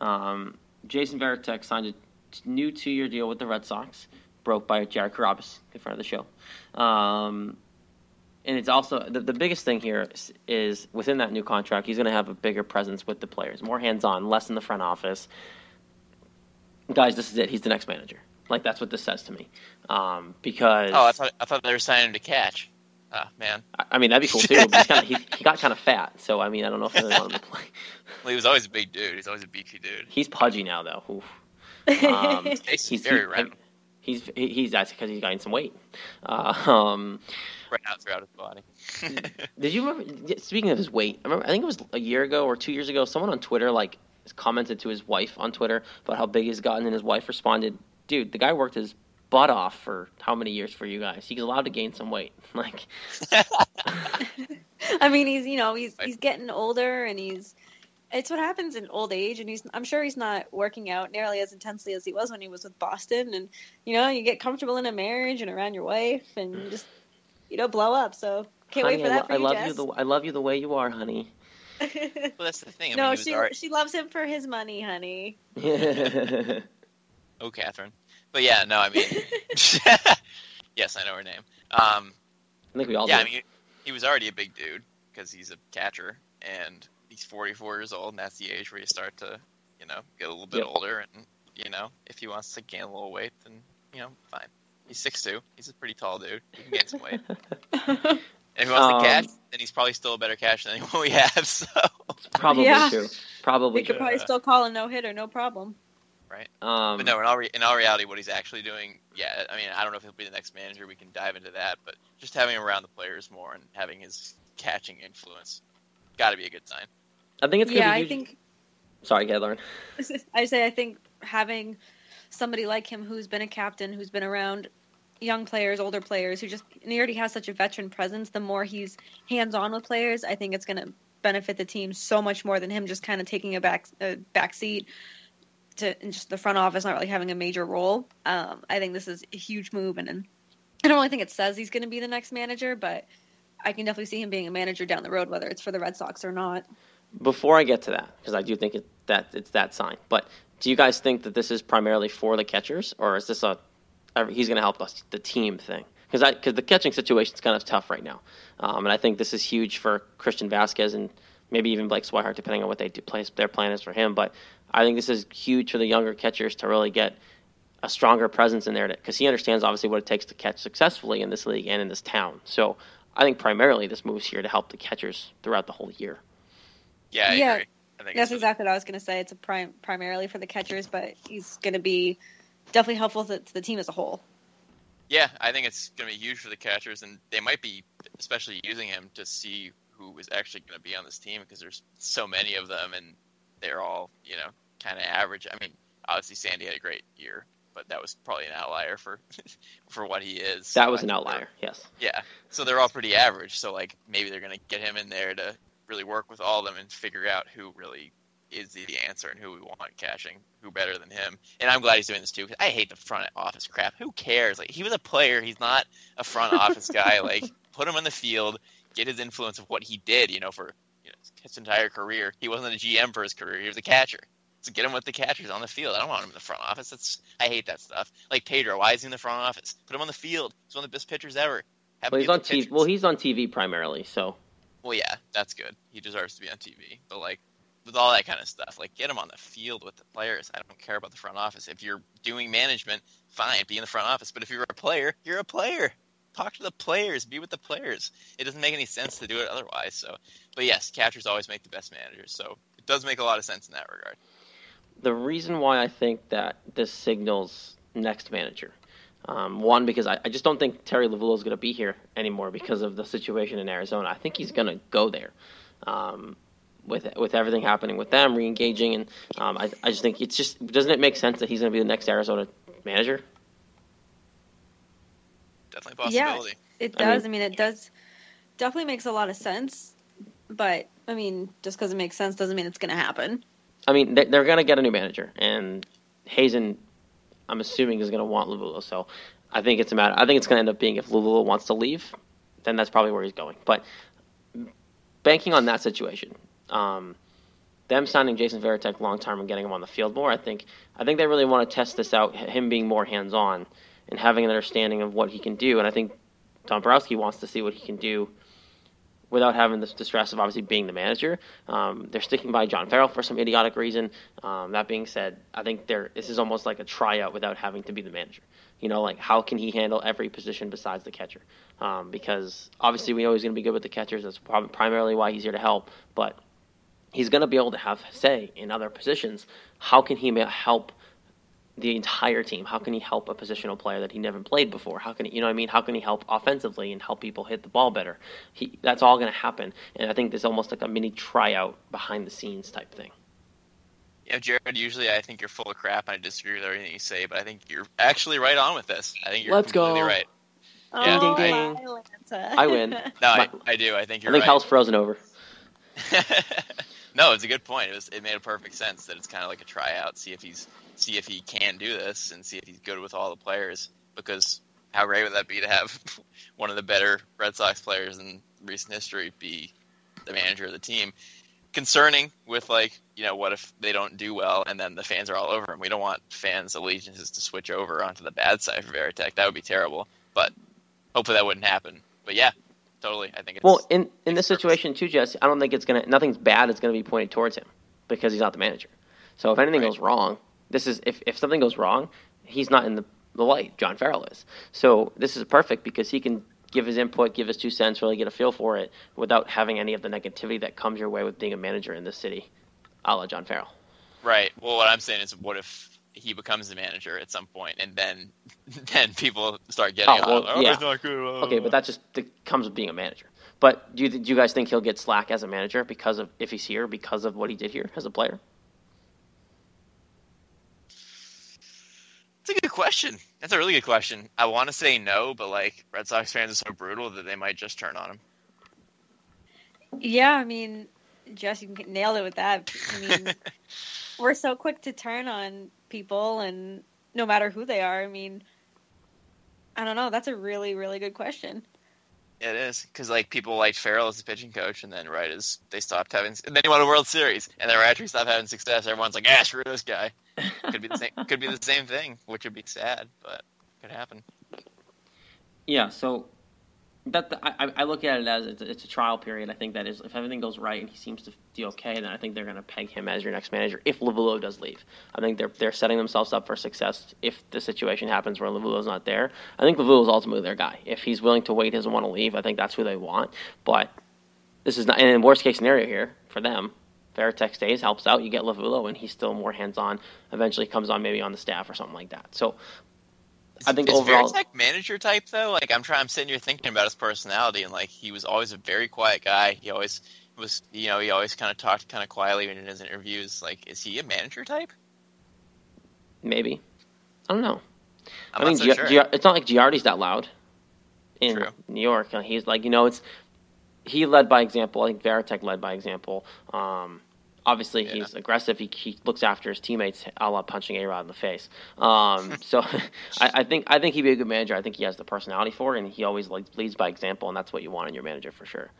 um, Jason Varitek signed a new two-year deal with the Red Sox, broke by Jared Carrabis, good friend of the show. Um, and it's also the, the biggest thing here is, is within that new contract, he's going to have a bigger presence with the players, more hands-on, less in the front office. Guys, this is it. He's the next manager. Like that's what this says to me, um, because Oh, I thought I thought they were signing to catch. Ah, man. I, I mean that'd be cool too. He's kinda, he, he got kind of fat, so I mean I don't know if I really want him to play. Well, he was always a big dude. He's always a beefy dude. He's pudgy now though. Oof. Um, He's he's very he- round. He's he's that's because he's gained some weight. Uh, um, Right out throughout his body. Did you remember? Speaking of his weight, I remember. I think it was a year ago or two years ago. Someone on Twitter like commented to his wife on Twitter about how big he's gotten, and his wife responded, "Dude, the guy worked his butt off for how many years for you guys? He's allowed to gain some weight." Like, I mean, he's you know he's he's getting older and he's it's what happens in old age and he's I'm sure he's not working out nearly as intensely as he was when he was with Boston and you know you get comfortable in a marriage and around your wife and you just you know blow up so can't honey, wait for I, that for I you, love Jess. you the I love you the way you are, honey. Well, that's the thing. I no, mean, she already- she loves him for his money, honey. I Oh, Catherine. But yeah, no, I mean, yes, I know her name. Um, I think we all yeah, do. I mean, he was already a big dude because he's a catcher, and he's 44 years old, and that's the age where you start to, you know, get a little bit Yep. older, and you know, if he wants to gain a little weight, then you know, fine. He's 6'2". He's a pretty tall dude. He can gain some weight. And if he wants Um, to catch, then he's probably still a better catcher than anyone we have. So, Probably Yeah. true. Probably We could true. probably still call a no hitter, no problem. Right. Um, But no, in all, re- in all reality, what he's actually doing, yeah, I mean, I don't know if he'll be the next manager. We can dive into that, but just having him around the players more and having his catching influence, got to be a good sign. I think it's gonna yeah, be I huge- think Sorry, go Lauren. I say I think having somebody like him who's been a captain, who's been around young players, older players, who just and he already has such a veteran presence. The more he's hands on with players, I think it's going to benefit the team so much more than him just kind of taking a back a back seat to the front office, not really having a major role. Um, I think this is a huge move, and, and I don't really think it says he's going to be the next manager, but I can definitely see him being a manager down the road, whether it's for the Red Sox or not. Before I get to that, because I do think it, that it's that sign, but do you guys think that this is primarily for the catchers, or is this a, a he's going to help us the team thing? Because because the catching situation is kind of tough right now, um, and I think this is huge for Christian Vasquez and maybe even Blake Swihart, depending on what they do, play, their plan is for him. But I think this is huge for the younger catchers to really get a stronger presence in there because he understands obviously what it takes to catch successfully in this league and in this town. So I think primarily this moves here to help the catchers throughout the whole year. Yeah, I Yeah. agree. I think That's exactly what I was going to say. It's a prim- primarily for the catchers, but he's going to be definitely helpful to, to the team as a whole. Yeah, I think it's going to be huge for the catchers, and they might be especially using him to see who is actually going to be on this team because there's so many of them, and they're all you know kind of average. I mean, obviously Sandy had a great year, but that was probably an outlier for for what he is. That was an outlier, yes. Yeah, so they're all pretty average. So like maybe they're going to get him in there to really work with all of them and figure out who really is the answer and who we want cashing. who better than him. And I'm glad he's doing this too because I hate the front office crap. Who cares? Like he was a player, he's not a front office guy. Like put him on the field, get his influence of what he did. You know, for you know, his entire career, he wasn't a GM for his career. He was a catcher. So get him with the catchers on the field. I don't want him in the front office. That's I hate that stuff. Like Pedro, why is he in the front office? Put him on the field. He's one of the best pitchers ever. Have Well, he's on TV. Well, he's on TV primarily, so Well, yeah, that's good. He deserves to be on TV. But like with all that kind of stuff, like get him on the field with the players. I don't care about the front office. If you're doing management, fine, be in the front office. But if you're a player, you're a player. Talk to the players. Be with the players. It doesn't make any sense to do it otherwise. So, but yes, catchers always make the best managers. So it does make a lot of sense in that regard. the reason why I think that this signals next manager. Um, one, because I, I just don't think Terry Lovullo is going to be here anymore because of the situation in Arizona. I think he's going to go there. Um, with with everything happening with them, re-engaging, and um, I, I just think it's just doesn't it make sense that he's going to be the next Arizona manager? Definitely a Yeah, it does. I mean- mean, it does. Definitely makes a lot of sense. But I mean, just because it makes sense doesn't mean it's going to happen. I mean, they, they're going to get a new manager, and Hazen, I'm assuming, is going to want Lovullo. So I think it's a matter. I think it's going to end up being if Lovullo wants to leave, then that's probably where he's going. But banking on that situation, um, them signing Jason Varitek long term and getting him on the field more, I think I think they really want to test this out. Him being more hands on and having an understanding of what he can do, and I think Dombrowski wants to see what he can do without having the, stress of obviously being the manager. Um, they're sticking by John Farrell for some idiotic reason. Um, that being said, I think they're, this is almost like a tryout without having to be the manager. You know, like how can he handle every position besides the catcher? Um, because obviously we know he's going to be good with the catchers. That's prob- primarily why he's here to help. But he's going to be able to have say in other positions. How can he help the entire team? How can he help a positional player that he never played before? How can he, you know what I mean? How can he help offensively and help people hit the ball better? He, that's all going to happen. And I think there's almost like a mini tryout behind the scenes type thing. Yeah, Jared, usually I think you're full of crap and I disagree with everything you say, but I think you're actually right on with this. I think you're Let's completely go. right. Oh, Yeah, Ding, ding, I- ding. Lanta. I win. No, I, My- I do. I think you're I think right. hell's frozen over. no, it's a good point. It was it made a perfect sense that it's kind of like a tryout, see if he's see if he can do this and see if he's good with all the players. Because how great would that be to have one of the better Red Sox players in recent history be the manager of the team? Concerning with like you know what if they don't do well and then the fans are all over him? We don't want fans' allegiances to switch over onto the bad side for Varitek. That would be terrible. But hopefully that wouldn't happen. But yeah, totally. I think it's Well, in in this situation too, Jesse, I don't think it's gonna nothing's bad is gonna be pointed towards him because he's not the manager. So if anything Right. goes wrong, this is if if something goes wrong, he's not in the the light. John Farrell is. So this is perfect because he can give his input, give his two cents, really get a feel for it without having any of the negativity that comes your way with being a manager in this city, a la John Farrell. Right. Well, what I'm saying is, what if he becomes the manager at some point, and then then people start getting, Oh, well, oh, yeah. oh." Okay, but that just that comes with being a manager. But do you, do you guys think he'll get slack as a manager because of if he's here because of what he did here as a player? It's a good question. That's a really good question. I want to say no, but like Red Sox fans are so brutal that they might just turn on him. Yeah, I mean, Jess, you nailed it with that. I mean, we're so quick to turn on people, and no matter who they are. I mean, I don't know. That's a really, really good question. It is because like people liked Farrell as a pitching coach, and then right as they stopped having, and then he won a World Series, and then right after he stopped having success, everyone's like, "Ah, screw this guy." Could be the same. could be the same thing, which would be sad, but could happen. Yeah, so that the, I, I look at it as it's, it's a trial period. I think that is if everything goes right and he seems to do okay, then I think they're going to peg him as your next manager if Lovullo does leave. I think they're they're setting themselves up for success if the situation happens where Lovullo's not there. I think Lovullo's ultimately their guy. If he's willing to wait, doesn't want to leave, I think that's who they want. But this is not. And worst case scenario here for them, Varitek stays, helps out. You get Lovullo, and he's still more hands on. Eventually comes on maybe on the staff or something like that. So I think is overall, Varitek manager type though. Like I'm trying, I'm sitting here thinking about his personality, and like he was always a very quiet guy. He always was, you know, he always kind of talked kind of quietly in his interviews. Like, is he a manager type? maybe. I don't know. I'm I mean, not so Gia- sure. Gia- it's not like Girardi's that loud in True. New York. He's like, you know, it's he led by example. I think Varitek led by example. Um, obviously, Yeah. he's aggressive. He, he looks after his teammates, a la punching A Rod in the face. Um, so I, I think I think he'd be a good manager. I think he has the personality for it, and he always like leads by example, and that's what you want in your manager for sure.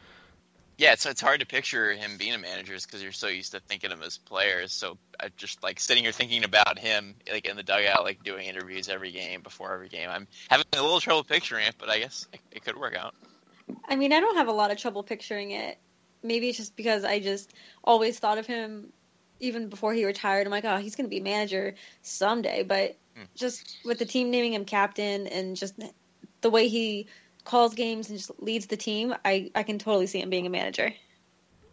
Yeah, it's it's hard to picture him being a manager because you're so used to thinking of him as players. So I just like sitting here thinking about him like in the dugout, like doing interviews every game before every game. I'm having a little trouble picturing it, but I guess it, it could work out. I mean, I don't have a lot of trouble picturing it. Maybe it's just because I just always thought of him even before he retired. I'm like, oh, he's going to be manager someday. But Hmm. just with the team naming him captain and just the way he calls games and just leads the team, I, I can totally see him being a manager.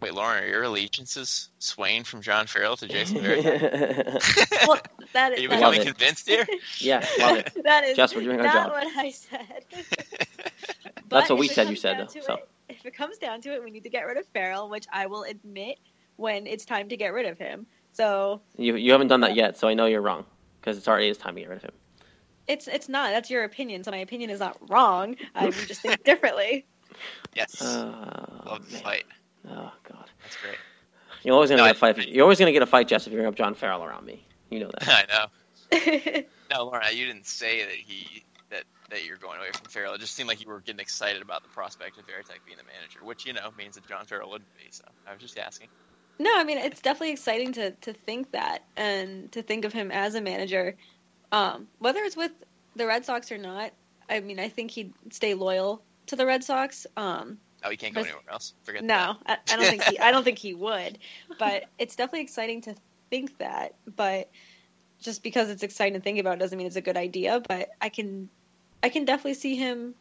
Wait, Lauren, are your allegiances swaying from John Farrell to Jason Varitek? Well, that Are you that Love becoming it. convinced here? yeah, love it. that is Jess, we're doing our not job. what I said. That's what we said you said, though, so. it- if it comes down to it, we need to get rid of Farrell, which I will admit when it's time to get rid of him. So You you haven't done that yet, so I know you're wrong because it's already is time to get rid of him. it's it's not. That's your opinion. So my opinion is not wrong. I would just think differently. yes. Uh, Love the fight. Oh god, That's great. you're always gonna No, get a I- fight. You're always gonna get a fight, Jess, if you bring up John Farrell around me. You know that. I know. No, Laura, you didn't say that he that you're going away from Farrell. It just seemed like you were getting excited about the prospect of Varitek being the manager, which you know means that John Farrell wouldn't be. So I was just asking. no, I mean it's definitely exciting to to think that and to think of him as a manager, um, whether it's with the Red Sox or not. I mean, I think he'd stay loyal to the Red Sox. Um, Oh, he can't go anywhere else. Forget No, I, I don't think he. I don't think he would. But it's definitely exciting to think that. But just because it's exciting to think about doesn't mean it's a good idea. But I can, I can definitely see him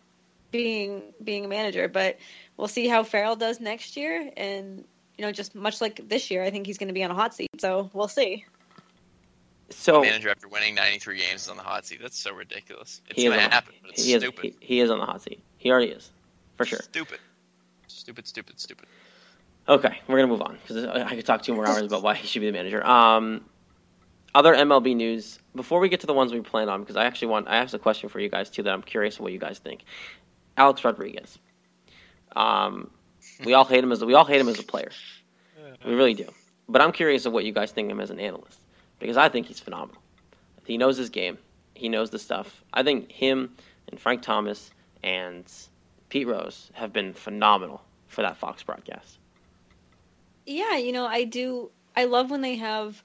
being being a manager. But we'll see how Farrell does next year. And you know, just much like this year, I think he's going to be on a hot seat. So we'll see. So. Manager after winning 93 games is on the hot seat. That's so ridiculous. It's going to happen, but it's he, is, stupid. he, he is on the hot seat. He already is, for sure. Stupid. Stupid. Stupid. Stupid. Okay, we're gonna move on because I could talk two more hours about why he should be the manager. Um, other MLB news before we get to the ones we plan on, because I actually want I have a question for you guys too that I'm curious what you guys think. Alex Rodriguez. Um, we all hate him as we all hate him as a player. We really do. But I'm curious of what you guys think of him as an analyst because I think he's phenomenal. He knows his game. He knows the stuff. I think him and Frank Thomas and Pete Rose have been phenomenal for that Fox broadcast. Yeah, you know, I do. I love when they have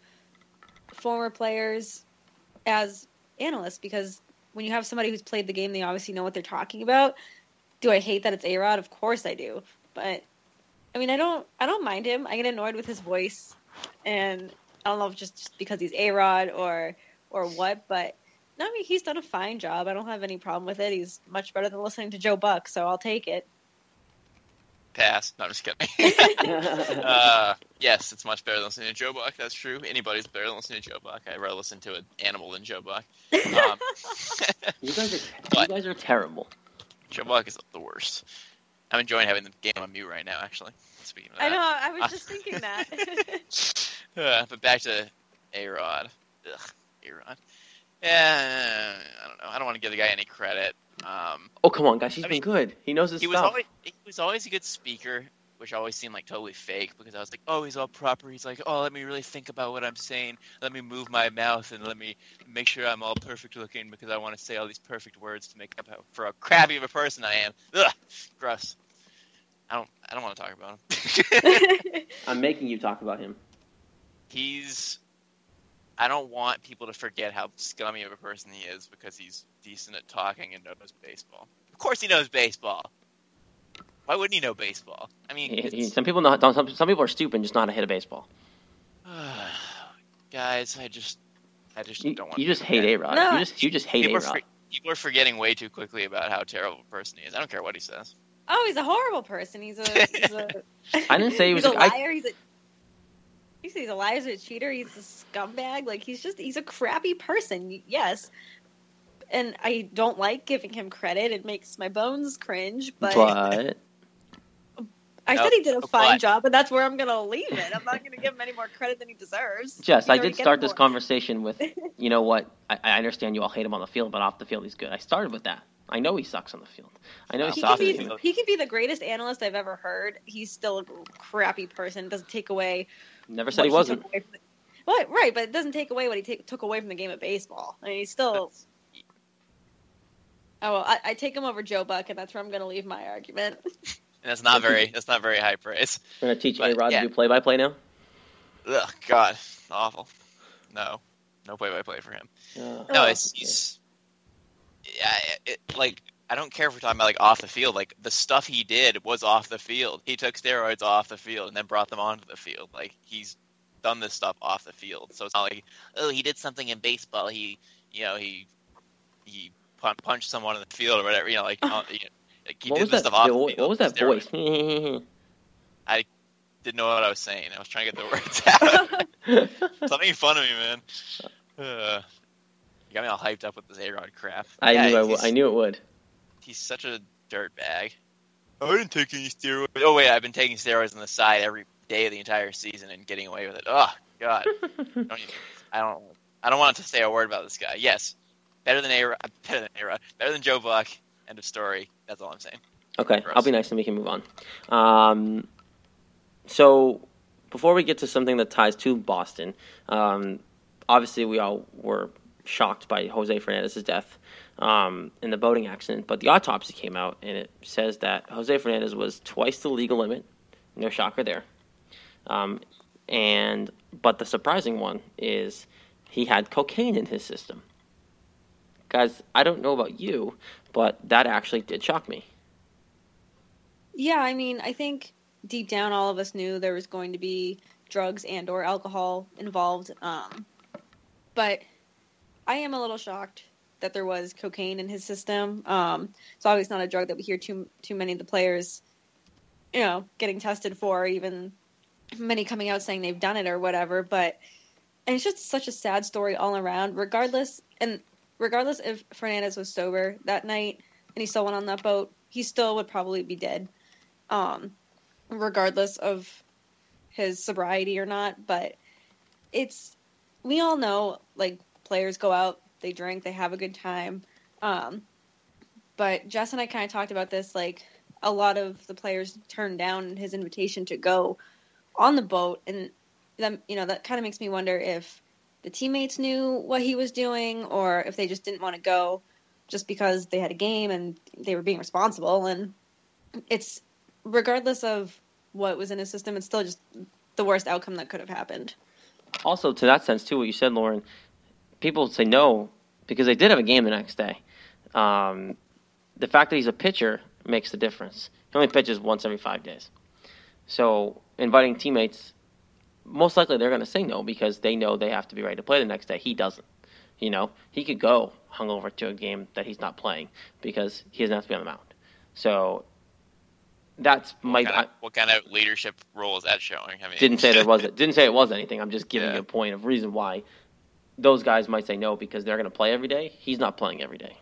former players as analysts because when you have somebody who's played the game, they obviously know what they're talking about. Do I hate that it's A Rod? Of course I do. But I mean, I don't. I don't mind him. I get annoyed with his voice, and I don't know if just, just because he's A Rod or or what. But no, I mean, he's done a fine job. I don't have any problem with it. He's much better than listening to Joe Buck, so I'll take it. Pass. No, I'm just kidding. uh, yes, it's much better than listening to Joe Buck. That's true. Anybody's better than listening to Joe Buck. I'd rather listen to an animal than Joe Buck. Um, You guys are you guys are terrible. Joe Buck is the worst. I'm enjoying having the game on mute right now. Actually, speaking of that. I know. I was just thinking that. Uh, but back to A Rod. Ugh, A Rod. Yeah, I don't know. I don't want to give the guy any credit. Um, Oh come on, guys, he's I been mean, good. He knows his he was stuff. always he was always a good speaker, which always seemed like totally fake because I was like, oh, he's all proper. He's like, oh, let me really think about what I'm saying. Let me move my mouth and let me make sure I'm all perfect looking because I want to say all these perfect words to make up how, for how crappy of a person I am. Ugh, gross. I don't I don't want to talk about him. I'm making you talk about him. he's I don't want people to forget how scummy of a person he is because he's decent at talking and knows baseball. Of course he knows baseball. Why wouldn't he know baseball? I mean, He- he- some people know. Don't, some, some people are stupid and just know how to hit a baseball. guys, I just, I just You, don't want. you just to hate A Rod. No. You just you just hate A People Rod. for, people are forgetting way too quickly about how terrible a person he is. I don't care what he says. Oh, he's a horrible person. He's a. He's a I didn't say he was He's a a- I- liar. He's a. You say he's a liar. He's a cheater. He's a scumbag. Like he's just he's a crappy person. Yes. And I don't like giving him credit. It makes my bones cringe. But, But I said he did a but- fine job, and that's where I'm gonna leave it. I'm not gonna give him any more credit than he deserves. Jess, I did start this more. conversation with, you know what? I, I understand you all hate him on the field, but off the field he's good. I started with that. I know he sucks on the field. I know he He sucks. could, be, he could be the greatest analyst I've ever heard. He's still a crappy person. Doesn't take away Never said what he wasn't. took the- well, right, but it doesn't take away what he ta- took away from the game of baseball. I mean, he's still. Oh well, I, I take him over Joe Buck, and that's where I'm going to leave my argument. And that's not very, that's not very high praise. We're gonna teach But, A Rod yeah. to do play by play now. Ugh, God, awful. No, no play-by-play for him. Uh, No, Oh, it's he's yeah, it, like I don't care if we're talking about like off the field. Like the stuff he did was off the field. He took steroids off the field and then brought them onto the field. Like he's done this stuff off the field. So it's not like oh he did something in baseball. He you know he he pun- punched someone in the field or whatever. You know like, uh, you know, like he what did this that? stuff off the what was that steroids. voice? I didn't know what I was saying. I was trying to get the words out. Stop making fun of me, man. Uh, you got me all hyped up with this A Rod crap. I Yeah, knew I, w- I knew it would. He's such a dirt bag. I didn't take any steroids. Oh wait, I've been taking steroids on the side every day of the entire season and getting away with it. Oh God, don't even, I don't. I don't want to say a word about this guy. Yes, better than A. Better than A. Better than Joe Buck. End of story. That's all I'm saying. Okay, I'll be nice and we can move on. Um, so, before we get to something that ties to Boston, um, obviously we all were shocked by Jose Fernandez's death um, in the boating accident, but the autopsy came out and it says that Jose Fernandez was twice the legal limit. No shocker there. Um, and but the surprising one is he had cocaine in his system. Guys, I don't know about you, but that actually did shock me. Yeah, I mean, I think deep down, all of us knew there was going to be drugs and or alcohol involved. Um, but I am a little shocked that there was cocaine in his system. Um, it's obviously not a drug that we hear too too many of the players, you know, getting tested for. Even many coming out saying they've done it or whatever. But and it's just such a sad story all around. Regardless, and regardless if Fernandez was sober that night and he still went on that boat, he still would probably be dead um, regardless of his sobriety or not. But it's we all know like players go out, they drink, they have a good time. Um, but Jess and I kind of talked about this. Like a lot of the players turned down his invitation to go on the boat, and that you know that kind of makes me wonder if the teammates knew what he was doing, or if they just didn't want to go just because they had a game and they were being responsible. And it's regardless of what was in his system, it's still just the worst outcome that could have happened. also to that sense too what you said lauren people say no because they did have a game the next day um, the fact that he's a pitcher makes the difference he only pitches once every five days so inviting teammates most likely they're going to say no because they know they have to be ready to play the next day he doesn't you know he could go hungover to a game that he's not playing because he doesn't have to be on the mound so that's my What kind, of, what kind of leadership role is that showing? I mean, didn't say there was it. didn't say it was anything. I'm just giving Yeah. you a point of reason why those guys might say no because they're going to play every day. He's not playing every day.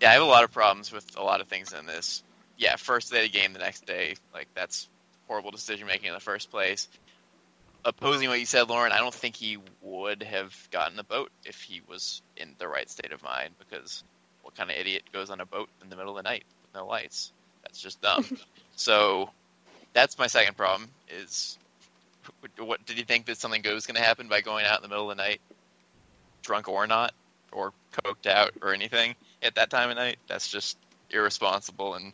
Yeah, I have a lot of problems with a lot of things in this. Yeah, first day of the game, the next day, like that's horrible decision making in the first place. Opposing what you said, Lauren, I don't think he would have gotten the boat if he was in the right state of mind. Because what kind of idiot goes on a boat in the middle of the night with no lights? That's just dumb. so that's my second problem. Is what did you think that something good was going to happen by going out in the middle of the night, drunk or not, or coked out or anything at that time of night? That's just irresponsible and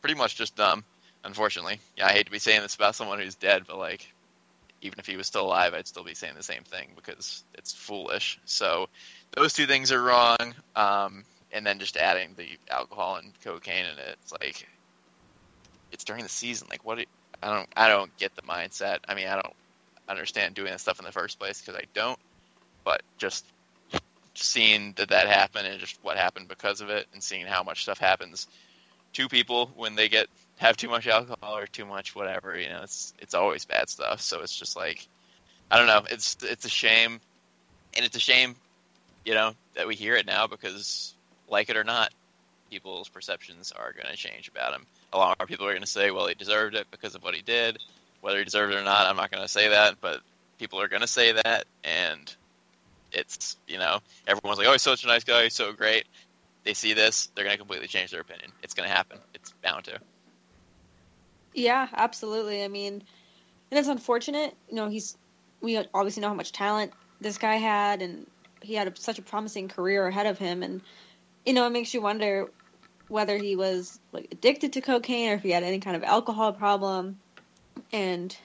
pretty much just dumb. Unfortunately, yeah, I hate to be saying this about someone who's dead, but like, even if he was still alive, I'd still be saying the same thing because it's foolish. So those two things are wrong. Um, and then just adding the alcohol and cocaine in it, it's like it's during the season. Like, what? I don't I don't get the mindset. I mean, I don't understand doing this stuff in the first place because I don't. But just seeing that that happened and just what happened because of it, and seeing how much stuff happens to people when they get have too much alcohol or too much whatever, you know, it's it's always bad stuff. So it's just like I don't know. It's it's a shame, and it's a shame, you know, that we hear it now because, like it or not, people's perceptions are going to change about him. A lot more people are going to say, "Well, he deserved it because of what he did." Whether he deserved it or not, I'm not going to say that, but people are going to say that, and it's you know everyone's like, "Oh, he's such a nice guy, he's so great." They see this, they're going to completely change their opinion. It's going to happen. It's bound to. Yeah, absolutely. I mean, and it's unfortunate. You know, he's we obviously know how much talent this guy had, and he had a, such a promising career ahead of him. And you know, it makes you wonder whether he was like addicted to cocaine or if he had any kind of alcohol problem. And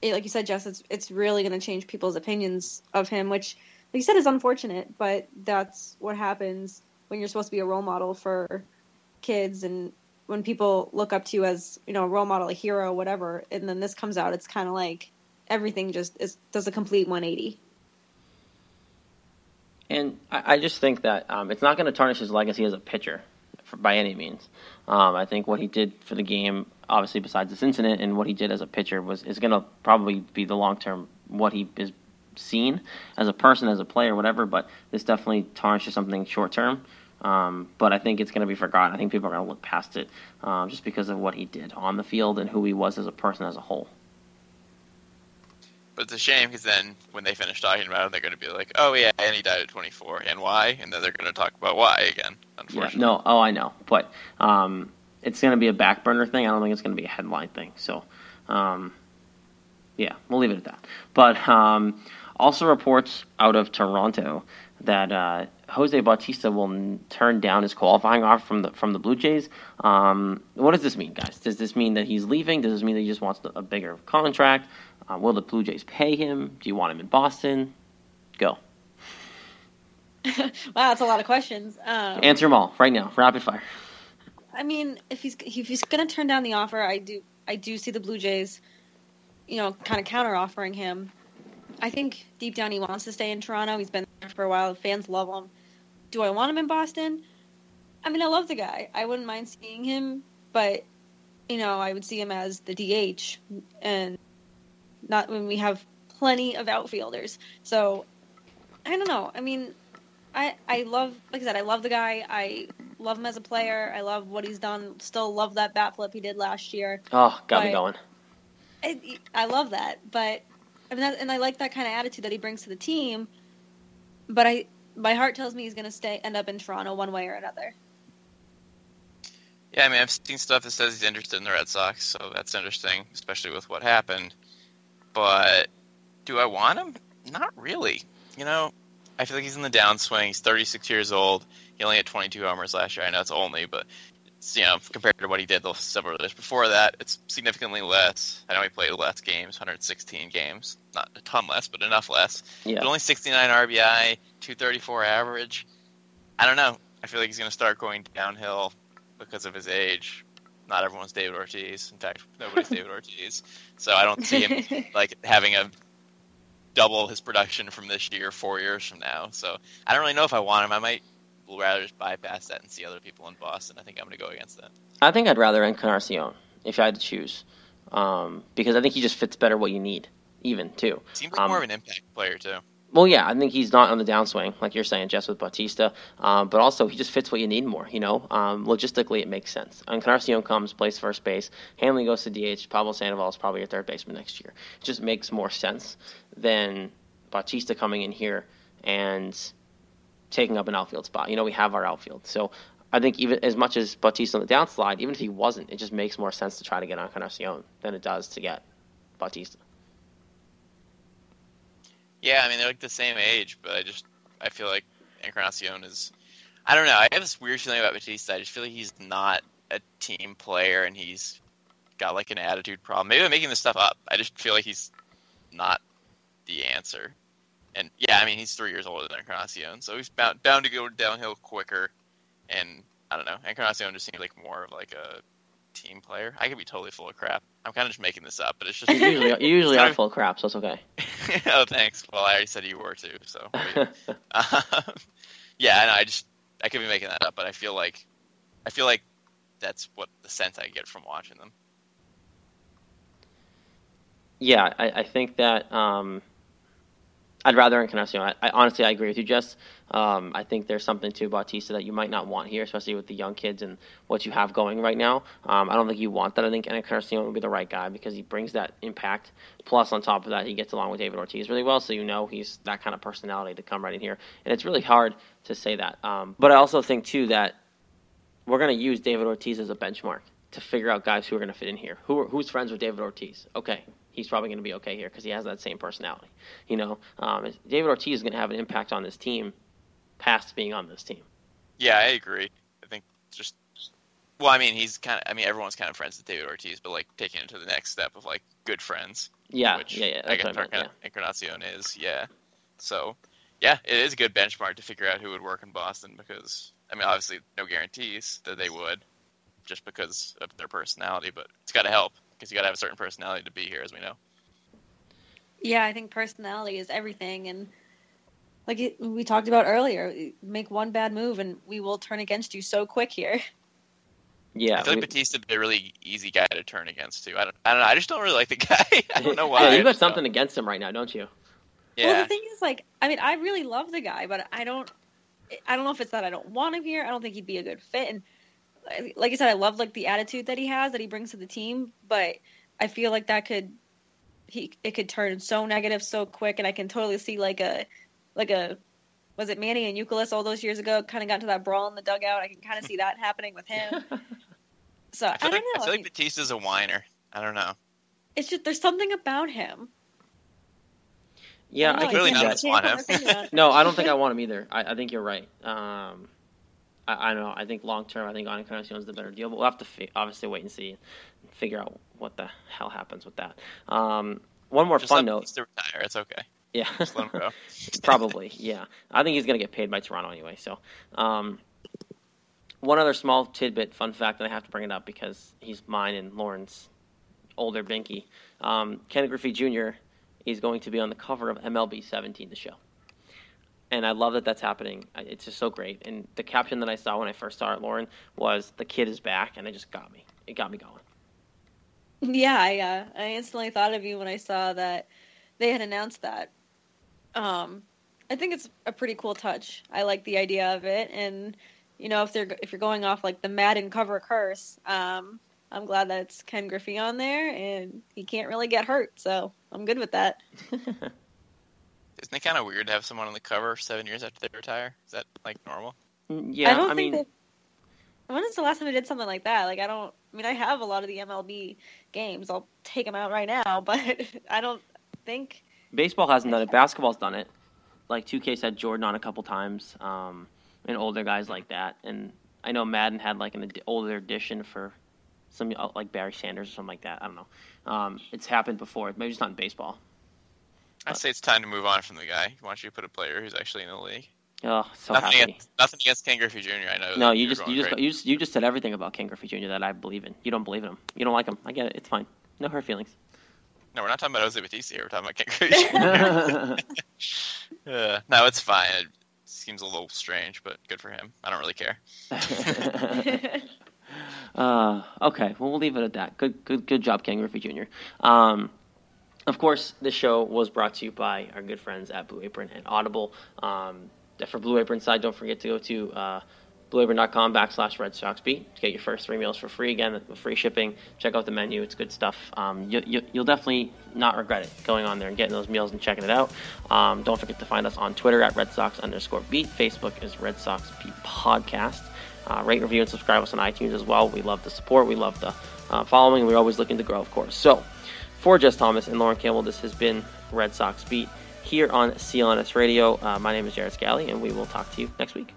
it, like you said, Jess, it's it's really going to change people's opinions of him, which, like you said, is unfortunate. But that's what happens when you're supposed to be a role model for kids and when people look up to you as you know a role model, a hero, whatever, and then this comes out, it's kind of like everything just is, does a complete 180. And I, just think that um, it's not going to tarnish his legacy as a pitcher for, by any means. Um, I think what he did for the game, obviously besides this incident, and what he did as a pitcher was is going to probably be the long term what he is seen as a person, as a player, whatever. But this definitely tarnishes something short term. Um, but I think it's going to be forgotten. I think people are going to look past it um, just because of what he did on the field and who he was as a person as a whole. But it's a shame because then when they finish talking about it, they're going to be like, "Oh yeah, and he died at 24, and why?" And then they're going to talk about why again. Unfortunately, yeah, no, oh I know, but um, it's going to be a back burner thing. I don't think it's going to be a headline thing. So, um, yeah, we'll leave it at that. But um, also reports out of Toronto that uh, Jose Bautista will n- turn down his qualifying offer from the from the Blue Jays. Um, what does this mean, guys? Does this mean that he's leaving? Does this mean that he just wants a bigger contract? Uh, will the Blue Jays pay him? Do you want him in Boston? Go. wow, that's a lot of questions. Um, Answer them all right now, rapid fire. I mean, if he's if he's going to turn down the offer, I do I do see the Blue Jays, you know, kind of counter offering him. I think deep down he wants to stay in Toronto. He's been there for a while. Fans love him. Do I want him in Boston? I mean, I love the guy. I wouldn't mind seeing him, but you know, I would see him as the DH and not when we have plenty of outfielders. So I don't know. I mean, I I love like I said, I love the guy. I love him as a player. I love what he's done. Still love that bat flip he did last year. Oh, got me going. I, I love that, but That, and I like that kind of attitude that he brings to the team. But I, my heart tells me he's going to stay, end up in Toronto one way or another. Yeah, I mean, I've seen stuff that says he's interested in the Red Sox, so that's interesting, especially with what happened. But do I want him? Not really. You know, I feel like he's in the downswing. He's 36 years old. He only had 22 homers last year. I know it's only, but you know, compared to what he did the several years before that, it's significantly less. I know he played less games, 116 games, not a ton less, but enough less. Yeah. But only 69 RBI, 234 average. I don't know. I feel like he's going to start going downhill because of his age. Not everyone's David Ortiz. In fact, nobody's David Ortiz. So I don't see him like having a double his production from this year four years from now. So I don't really know if I want him. I might rather just bypass that and see other people in Boston. I think I'm going to go against that. I think I'd rather Encarnacion if I had to choose, um, because I think he just fits better what you need, even too. Seems like um, more of an impact player too. Well, yeah, I think he's not on the downswing, like you're saying, Jess, with Bautista. Um, but also, he just fits what you need more, you know? Um, logistically, it makes sense. Encarnacion comes, plays first base. Hanley goes to DH. Pablo Sandoval is probably your third baseman next year. It just makes more sense than Bautista coming in here and taking up an outfield spot. You know, we have our outfield. So I think even as much as Bautista on the downslide, even if he wasn't, it just makes more sense to try to get Encarnacion than it does to get Bautista. Yeah, I mean they're like the same age, but I just I feel like Encarnacion is I don't know. I have this weird feeling about Bautista. I just feel like he's not a team player and he's got like an attitude problem. Maybe I'm making this stuff up. I just feel like he's not the answer. And yeah, I mean he's three years older than Encarnacion, so he's bound, bound to go downhill quicker. And I don't know, Encarnacion just seems like more of like a team player. I could be totally full of crap. I'm kind of just making this up, but it's just You usually, you usually are full of crap, so it's okay. oh, thanks. Well, I already said you were too. So, um, yeah, and I just I could be making that up, but I feel like I feel like that's what the sense I get from watching them. Yeah, I, I think that um, I'd rather Encarnacion. I, I honestly I agree with you, Jess. Um, I think there's something to Bautista that you might not want here, especially with the young kids and what you have going right now. Um, I don't think you want that. I think Encarnacion would be the right guy because he brings that impact. Plus, on top of that, he gets along with David Ortiz really well, so you know he's that kind of personality to come right in here. And it's really hard to say that. Um, but I also think too that we're going to use David Ortiz as a benchmark to figure out guys who are going to fit in here. Who are, who's friends with David Ortiz? Okay, he's probably going to be okay here because he has that same personality. You know, um, David Ortiz is going to have an impact on this team past being on this team. Yeah, I agree. I think just well, I mean, he's kind of. I mean, everyone's kind of friends with David Ortiz, but like taking it to the next step of like good friends. Yeah, which yeah, yeah. I guess I meant, Encarnacion is. Yeah. So, yeah, it is a good benchmark to figure out who would work in Boston because I mean, obviously, no guarantees that they would, just because of their personality. But it's got to help because you got to have a certain personality to be here, as we know. Yeah, I think personality is everything, and like it, we talked about earlier, make one bad move and we will turn against you so quick here. Yeah, I feel like we- Bautista would be a really easy guy to turn against too. I don't, I don't know. I just don't really like the guy. I don't know why. yeah, I you got just don't. something against him right now, don't you? Yeah. Well, the thing is, like, I mean, I really love the guy, but I don't, I don't know if it's that I don't want him here. I don't think he'd be a good fit. And like I said, I love like the attitude that he has that he brings to the team, but I feel like that could, he it could turn so negative so quick, and I can totally see like a, like a, was it Manny and Euclid all those years ago? Kind of got into that brawl in the dugout. I can kind of see that happening with him. So I, I don't like, know. I feel like Bautista's a whiner. I don't know. it's just there's something about him. Yeah, I I don't really see none of that. us can't want him. my finger on it. No, I don't think I want him either. I, I think you're right. Um, I, I don't know. I think long term, I think Encarnacion is the better deal, but we'll have to fi- obviously wait and see, and figure out what the hell happens with that. Um, one more Just fun note. Bautista retire. It's okay. Yeah, Just let him go. probably. Yeah, I think he's gonna get paid by Toronto anyway. So, um, one other small tidbit, fun fact, and I have to bring it up because he's mine and Lauren's older binky. Um, Ken Griffey Jr. is going to be on the cover of MLB 17, the show. And I love that that's happening. It's just so great. And the caption that I saw when I first saw it, Lauren, was "The kid is back," and it just got me. It got me going. Yeah, I uh, I instantly thought of you when I saw that they had announced that. Um, I think it's a pretty cool touch. I like the idea of it, and you know, if they're if you're going off like the Madden cover curse, um, I'm glad that it's Ken Griffey on there, and he can't really get hurt, so I'm good with that. Isn't it kind of weird to have someone on the cover seven years after they retire? Is that like normal? yeah, I don't I think mean, that. When is the last time I did something like that? Like I don't. I mean, I have a lot of the MLB games. I'll take them out right now, but I don't think. baseball hasn't done it. Basketball's done it. Like 2K's had Jordan on a couple times, um, and older guys like that. And I know Madden had like an ed- older edition for some uh, like Barry Sanders or something like that. I don't know. Um, it's happened before. Maybe it's not in baseball. I'd say it's time to move on from the guy. Why don't you put a player who's actually in the league? Oh, so nothing happy. against nothing against Ken Griffey Jr. I know. No, you just you just, you just you just said everything about Ken Griffey Jr. that I believe in. You don't believe in him. You don't like him. I get it. It's fine. No hurt feelings. No, we're not talking about Jose Bautista here. We're talking about Ken Griffey Jr. uh, no, it's fine. It seems a little strange, but good for him. I don't really care. Uh, okay, well we'll leave it at that. Good, good, good job, Ken Griffey Jr. Um, of course, this show was brought to you by our good friends at Blue Apron and Audible. Um, for Blue Apron side, don't forget to go to uh, blueapron.com backslash Red Sox Beat to get your first three meals for free. Again, with free shipping. Check out the menu; it's good stuff. Um, you, you, you'll definitely not regret it going on there and getting those meals and checking it out. Um, don't forget to find us on Twitter at Red Sox underscore Beat. Facebook is Red Sox Beat Podcast. Uh, rate, review, and subscribe us on iTunes as well. We love the support. We love the uh, following. We're always looking to grow, of course. So, for Jess Thomas and Lauren Campbell, this has been Red Sox Beat here on CLNS Radio. Uh, my name is Jared Scally, and we will talk to you next week.